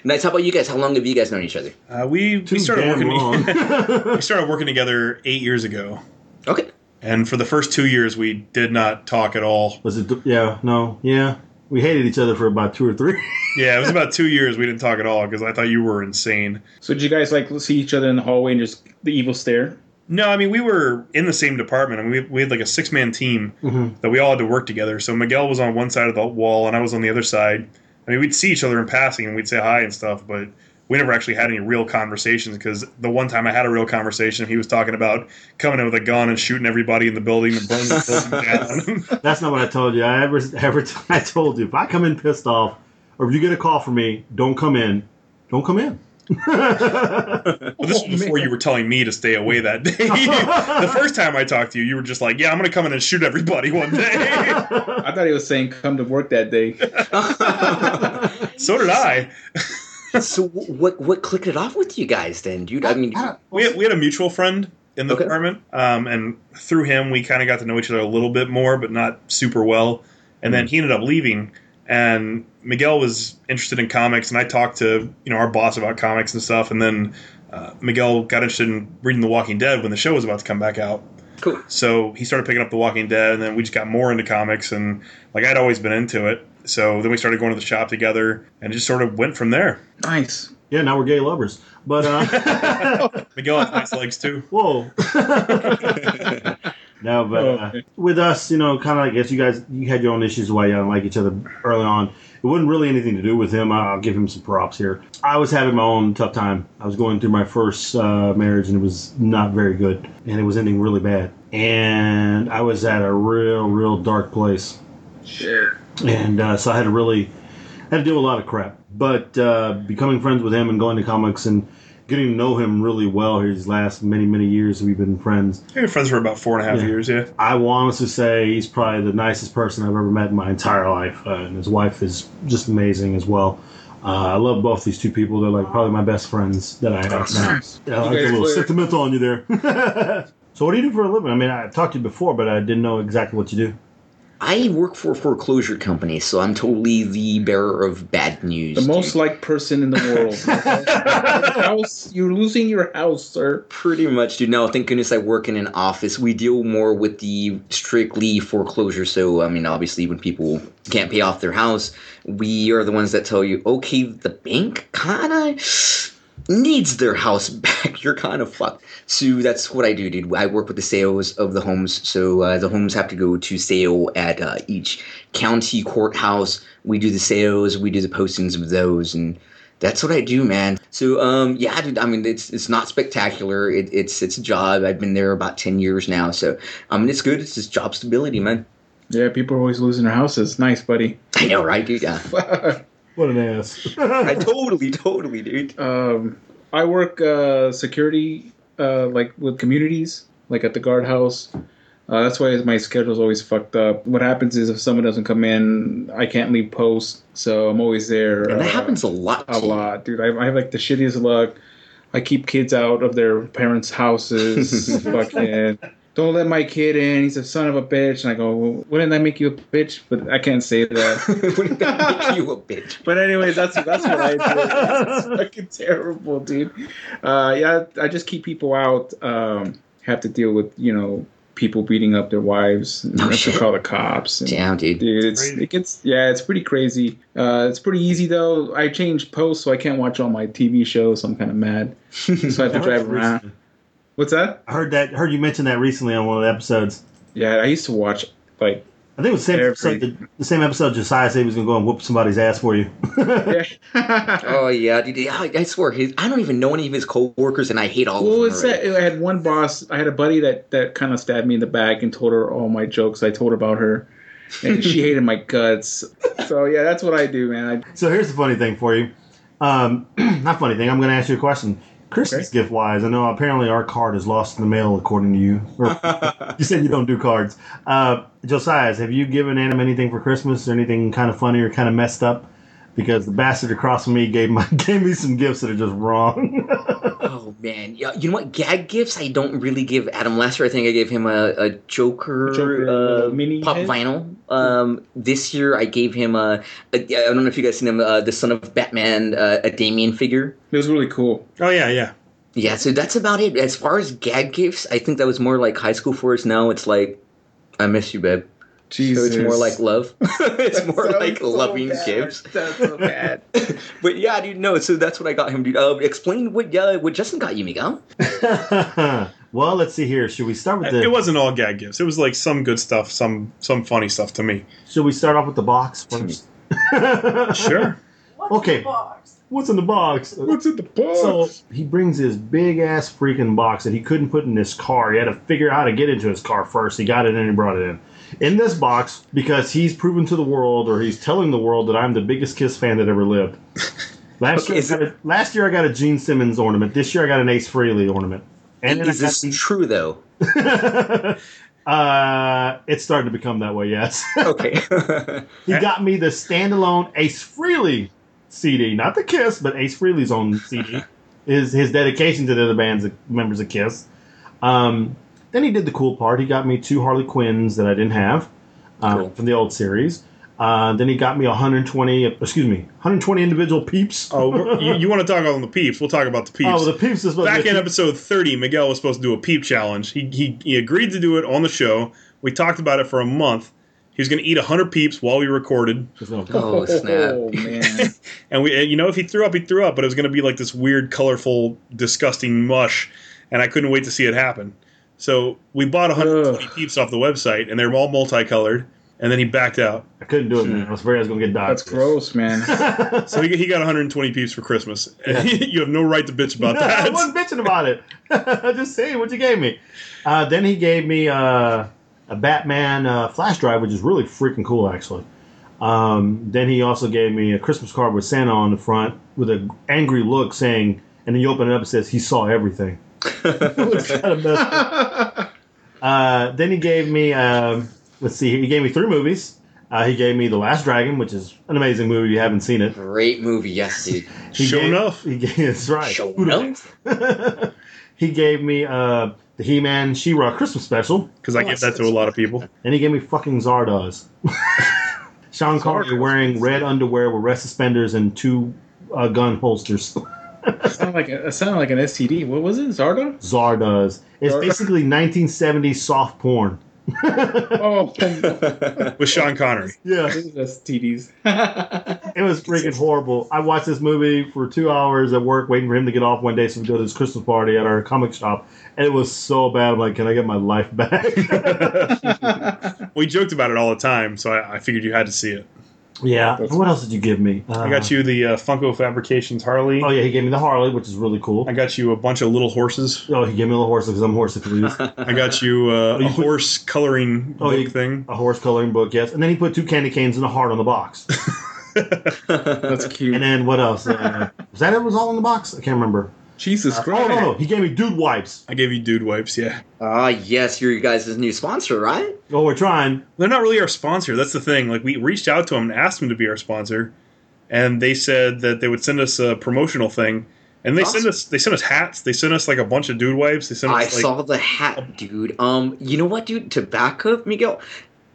Nice. How about you guys? How long have you guys known each other? Uh, we Too we started working. we started working together eight years ago, Okay. and for the first two years, we did not talk at all. was it? Yeah, no, yeah. We hated each other for about two or three. Yeah, it was about two years we didn't talk at all because I thought you were insane. So did you guys like see each other in the hallway and just the evil stare? No, I mean we were in the same department, and we we had like a six man team Mhm. that we all had to work together. So Miguel was on one side of the wall, and I was on the other side. I mean, we'd see each other in passing, and we'd say hi and stuff, but we never actually had any real conversations. Because the one time I had a real conversation, he was talking about coming in with a gun and shooting everybody in the building and burning the building down. That's not what I told you. I ever, ever, I told you if I come in pissed off, or if you get a call from me, don't come in. Don't come in. But this was before you were telling me to stay away that day. the first time I talked to you, you were just like, "Yeah, I'm going to come in and shoot everybody one day." I thought he was saying come to work that day. so did I. so what what clicked it off with you guys then, dude? I mean, We had, we had a mutual friend in the Okay. department, um, and through him, we kind of got to know each other a little bit more, but not super well. And then he ended up leaving, and Miguel was interested in comics, and I talked to you know our boss about comics and stuff, and then uh, Miguel got interested in reading The Walking Dead when the show was about to come back out. cool. So he started picking up The Walking Dead, and then we just got more into comics, and like I'd always been into it. So then we started going to the shop together, and it just sort of went from there. Nice. yeah, now we're gay lovers. But uh, Miguel has nice legs too. whoa. no, but Oh, uh, with us, you know, kind of, I guess you guys, you had your own issues why you didn't like each other early on. It wasn't really anything to do with him. I'll give him some props here. I was having my own tough time. I was going through my first uh, marriage, and it was not very good, and it was ending really bad. And I was at a real, real dark place. Shit. And uh, so I had to really had to deal with a lot of crap. But uh, becoming friends with him and going to comics and getting to know him really well here these last many many years we've been friends. We've been friends for about four and a half Yeah. years. Yeah. I will honestly say he's probably the nicest person I've ever met in my entire life, uh, and his wife is just amazing as well. Uh, I love both these two people. They're like probably my best friends that I have now. Yeah, I like a little were- sentimental on you there. so what do you do for a living? I mean, I've talked to you before, but I didn't know exactly what you do. I work for a foreclosure company, so I'm totally the bearer of bad news. The most dude. liked person in the world. house, you're losing your house, sir. Pretty much, dude. No, thank goodness I work in an office. We deal more with the strictly foreclosure. So, I mean, obviously, when people can't pay off their house, we are the ones that tell you, okay, the bank kind of needs their house back. You're kind of fucked. So that's what I do, dude. I work with the sales of the homes. So uh, the homes have to go to sale at uh, each county courthouse. We do the sales. We do the postings of those, and that's what I do, man. So, um, yeah, dude. I mean, it's it's not spectacular. It, it's it's a job. I've been there about ten years now, so I mean, it's good. It's just job stability, man. Yeah, people are always losing their houses. Nice, buddy. I know, right, dude? Yeah. What an ass! I totally, totally, dude. um, I work uh, security, uh, like with communities, like at the guardhouse. Uh, that's why my schedule's always fucked up. What happens is if someone doesn't come in, I can't leave post, so I'm always there. And that uh, happens a lot. a lot, dude. I, I have like the shittiest luck. I keep kids out of their parents' houses. fucking don't let my kid in. He's a son of a bitch. And I go, well, wouldn't that make you a bitch? But I can't say that. Wouldn't that make you a bitch? But anyway, that's that's what I do. It's fucking terrible, dude. Uh, yeah, I just keep people out. Um, have to deal with you know people beating up their wives. And No have to call the cops. And, Damn, dude. Dude, it's it gets yeah, it's pretty crazy. Uh, it's pretty easy though. I changed posts, so I can't watch all my TV shows. So I'm kind of mad. So I have to drive around. What's that? I heard that. Heard you mention that recently on one of the episodes. Yeah, I used to watch like I think it was the same Every- episode. The, the same episode. Josiah said he was going to go and whoop somebody's ass for you. yeah. Oh yeah, dude, I, I swear, his, I don't even know any of his coworkers, and I hate all Well, of them. it's already. that I had one boss. I had a buddy that that kind of stabbed me in the back and told her all my jokes I told about her, and she hated my guts. So yeah, that's what I do, man. so here's the funny thing for you. Um, not funny thing. I'm going to ask you a question. Christmas Okay. gift wise, I know apparently our card is lost in the mail, according to you. Or, you said you don't do cards. Uh, Josiah, have you given Adam anything for Christmas or anything kind of funny or kind of messed up? Because the bastard across from me gave my gave me some gifts that are just wrong. Oh man, yeah. You know what? Gag gifts I don't really give Adam. Last year I think I gave him a, a Joker, Joker, uh, uh, mini pop head? vinyl. Um, this year I gave him a, a. I don't know if you guys seen him. Uh, the son of Batman, uh, a Damian figure. It was really cool. Oh yeah, yeah. Yeah, so that's about it. As far as gag gifts, I think that was more like high school for us. Now it's like, I miss you, babe. Jesus, So it's more like love. it's more Sounds like so loving bad. gifts. That's so bad. but yeah, dude, no. So that's what I got him, dude. Uh, explain what uh, what Justin got you, Miguel. well, let's see here. Should we start with the? It wasn't all gag gifts. It was like some good stuff, some some funny stuff to me. Should we start off with the box first? Sure. What's Okay. in the box? What's in the box? What's in the box? So he brings his big ass freaking box that he couldn't put in his car. He had to figure out how to get into his car first. He got it and he brought it in. In this box, because he's proven to the world, or he's telling the world that I'm the biggest Kiss fan that ever lived. Last Okay, year, is I got a, last year I got a Gene Simmons ornament. This year I got an Ace Frehley ornament. And Is this got true though? uh, it's starting to become that way. Yes. Okay. He got me the standalone Ace Frehley CD, not the Kiss, but Ace Frehley's own CD. Is his dedication to the other band's members of Kiss. Um, then he did the cool part. He got me two Harley Quinns that I didn't have uh, Cool. from the old series. Uh, then he got me 120, excuse me, 120 individual peeps. Oh, you, you want to talk about the peeps? We'll talk about the peeps. Oh, the peeps is Back to in episode 30, Miguel was supposed to do a peep challenge. He, he, he agreed to do it on the show. We talked about it for a month. He was going to eat 100 peeps while we recorded. Oh, snap. Oh man. And we, and, you know, if he threw up, he threw up, but it was going to be like this weird, colorful, disgusting mush. And I couldn't wait to see it happen. So we bought 120 Ugh. peeps off the website, and they're all multicolored. And then he backed out. I couldn't do it, man. I was afraid I was going to get doxxed. That's gross, man. So he, he got 120 peeps for Christmas. And you have no right to bitch about I that. wasn't bitching about it. I just saying what you gave me. Uh, then he gave me uh, a Batman uh, flash drive, which is really freaking cool, actually. Um, then he also gave me a Christmas card with Santa on the front with an angry look saying, and then you open it up, it says, he saw everything. It was kind of messed up. Uh, then he gave me, um, let's see, he gave me three movies. Uh, he gave me The Last Dragon, which is an amazing movie. if You haven't seen it. Great movie, yes, dude. He Sure gave- enough. He gave, that's right. Show Who'da enough. he gave me uh, the He-Man She-Ra Christmas special, Because I give that to a lot of people. and he gave me fucking Zardoz. Sean Connery wearing red underwear with red suspenders and two uh, gun holsters. Sound like a, it sounded like an STD. What was it? Zardo? Zardoz. It's Zardoz. basically 1970s soft porn. Oh, With Sean Connery. Yeah, STDs. it was freaking horrible. I watched this movie for two hours at work, waiting for him to get off one day so we go to this Christmas party at our comic shop, and it was so bad. I'm like, can I get my life back? We joked about it all the time, so I, I figured you had to see it. Yeah. What else did you give me? Uh, I got you the uh, Funko Fabrications Harley. Oh yeah, he gave me the Harley, which is really cool. I got you a bunch of little horses. Oh, he gave me a little horse because I'm horse please. I got you uh, you a put- horse coloring Oh, book you- thing. a horse coloring book, yes. And then he put two candy canes and a heart on the box. That's cute. And then what else? Uh, was that it? Was all in the box? I can't remember. Jesus Oh Christ. no, no, he gave me dude wipes. I gave you dude wipes, yeah. Ah, yes, you're you guys' new sponsor, right? Well, we're trying. They're not really our sponsor. That's the thing. Like we reached out to them and asked them to be our sponsor, and they said that they would send us a promotional thing. And they Awesome. sent us they sent us hats. They sent us like a bunch of dude wipes. They sent I like saw the hat, dude. Um, you know what, dude? To back up, Miguel,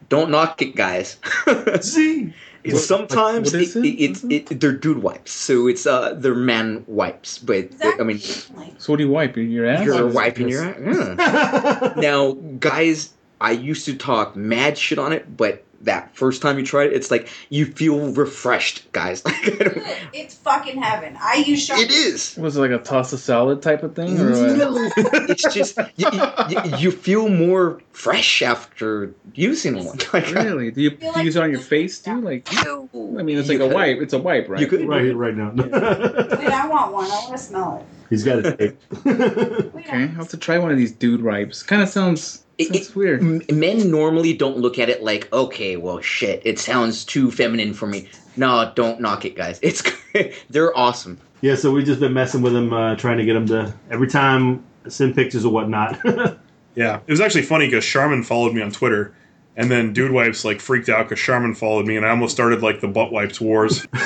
don't knock it, guys. See, It's What- sometimes what is it, it? it, it's it, they're dude wipes, so it's uh they're man wipes, but Is that I mean So what do you wipe? Your ass? you're wiping your ass. Yeah. now, guys, I used to talk mad shit on it, but that first time you try it, it's like you feel refreshed, guys. Like I don't, It's fucking heaven. I use sharp. it is. Was it like a toss of salad type of thing? Or what? No, it's just you, you, you feel more fresh after using one. Like, Really? Do you, do you like use it on your face too? Like, you- I mean, it's you like a could- wipe. It's a wipe, right? You could right here, right now. Wait, I want one. I want to smell it. He's got a tape. Wait, Okay, I'll have to try one of these dude wipes. Kind of sounds, It- sounds it- weird. M- Men normally don't look at it like, okay, well, shit, it sounds too feminine for me. No, don't knock it, guys. It's they're awesome. yeah, so we've just been messing with them, uh, trying to get them to every time send pictures or whatnot. Yeah, it was actually funny because Charmin followed me on Twitter, and then Dude Wipes like freaked out because Charmin followed me, and I almost started like the butt wipes wars.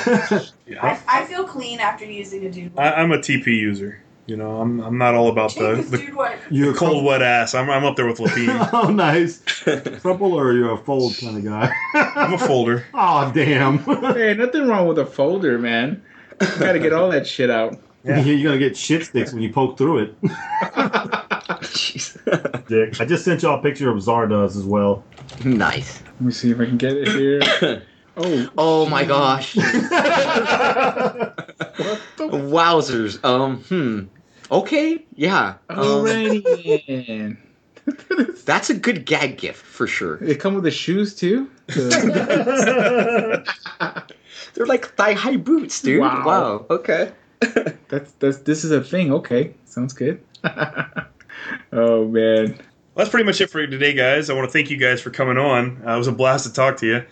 Yeah, I, I feel clean after using a dude I. I'm a TP user. You know, I'm I'm not all about the, the, you're the cold wet ass. I'm I'm up there with Lapine. oh, nice. Crumple or you're a fold kind of guy? I'm a folder. oh, damn. Hey, nothing wrong with a folder, man. You gotta get all that shit out. Yeah. You're gonna get shit sticks when you poke through it. Jeez. Dick. I just sent y'all a picture of Zardoz as well. nice. Let me see if I can get it here. Oh, Oh my gosh. what the? Wowzers. Um. Hmm. Okay. Yeah. Um, Alrighty, man. that's a good gag gift for sure. They come with the shoes too. They're like thigh high boots, dude. Wow. Wow. Okay. That's that's this is a thing. Okay, sounds good. oh man, That's pretty much it for today, guys. I want to thank you guys for coming on. Uh, it was a blast to talk to you.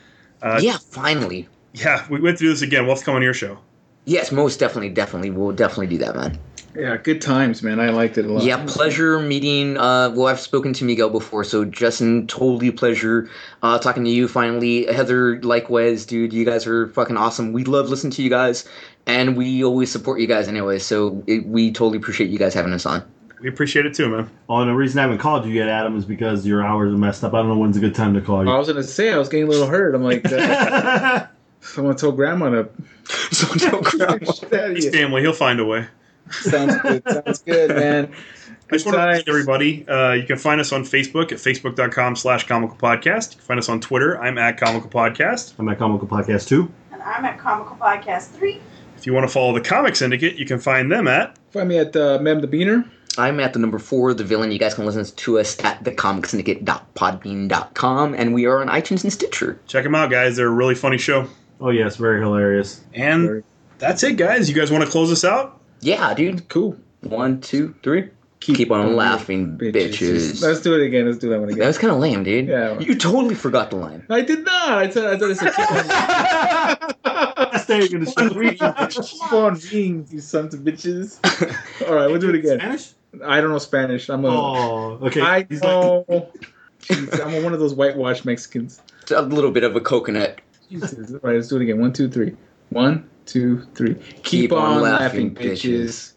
Uh, yeah. Finally. yeah, we went through this again. We'll have to come on your show. Yes. Most definitely. Definitely. We'll definitely do that, man. Yeah, good times, man. I liked it a lot. Yeah, pleasure meeting. Uh, well, I've spoken to Miguel before, so Justin, totally pleasure uh, talking to you. Finally, Heather, likewise, dude. You guys are fucking awesome. We love listening to you guys, and we always support you guys anyway. So it, we totally appreciate you guys having us on. We appreciate it too, man. Oh, and the reason I haven't called you yet, Adam, is because your hours are messed up. I don't know when's a good time to call you. I was gonna say I was getting a little hurt. I'm like, uh, someone told grandma to. Someone don't cry. Shit out His family, he'll find a way. Sounds good. Sounds good, man. I just want to remind everybody, uh, you can find us on Facebook at facebook.com slash comical podcast. You can find us on Twitter. I'm at comical podcast. I'm at Comical Podcast too. And I'm at Comical Podcast 3. If you want to follow the Comic Syndicate, you can find them at Find me at uh, Mem the Beaner. I'm at the number four, the villain. You guys can listen to us at thecomicssyndicate.podbean.com, and we are on iTunes and Stitcher. check them out, guys. They're a really funny show. Oh yes, very hilarious. And that's it, guys. You guys want to close us out? Yeah, dude. Cool. One, two, three. Keep, on laughing, bitches. Let's do it again. Let's do that one again. That was kind of lame, dude. Yeah. You totally forgot the line. I did not. I said I thought it's a That's staying in the show. keep on rings, you sons of bitches. All right, we'll do it again. Spanish? I don't know Spanish. I'm a. Oh, okay. I He's like, know. Jeez, I'm one of those whitewashed Mexicans. It's a little bit of a coconut. Jesus. All right, let's do it again. One, two, three. One, two, three. Keep, on, laughing, bitches.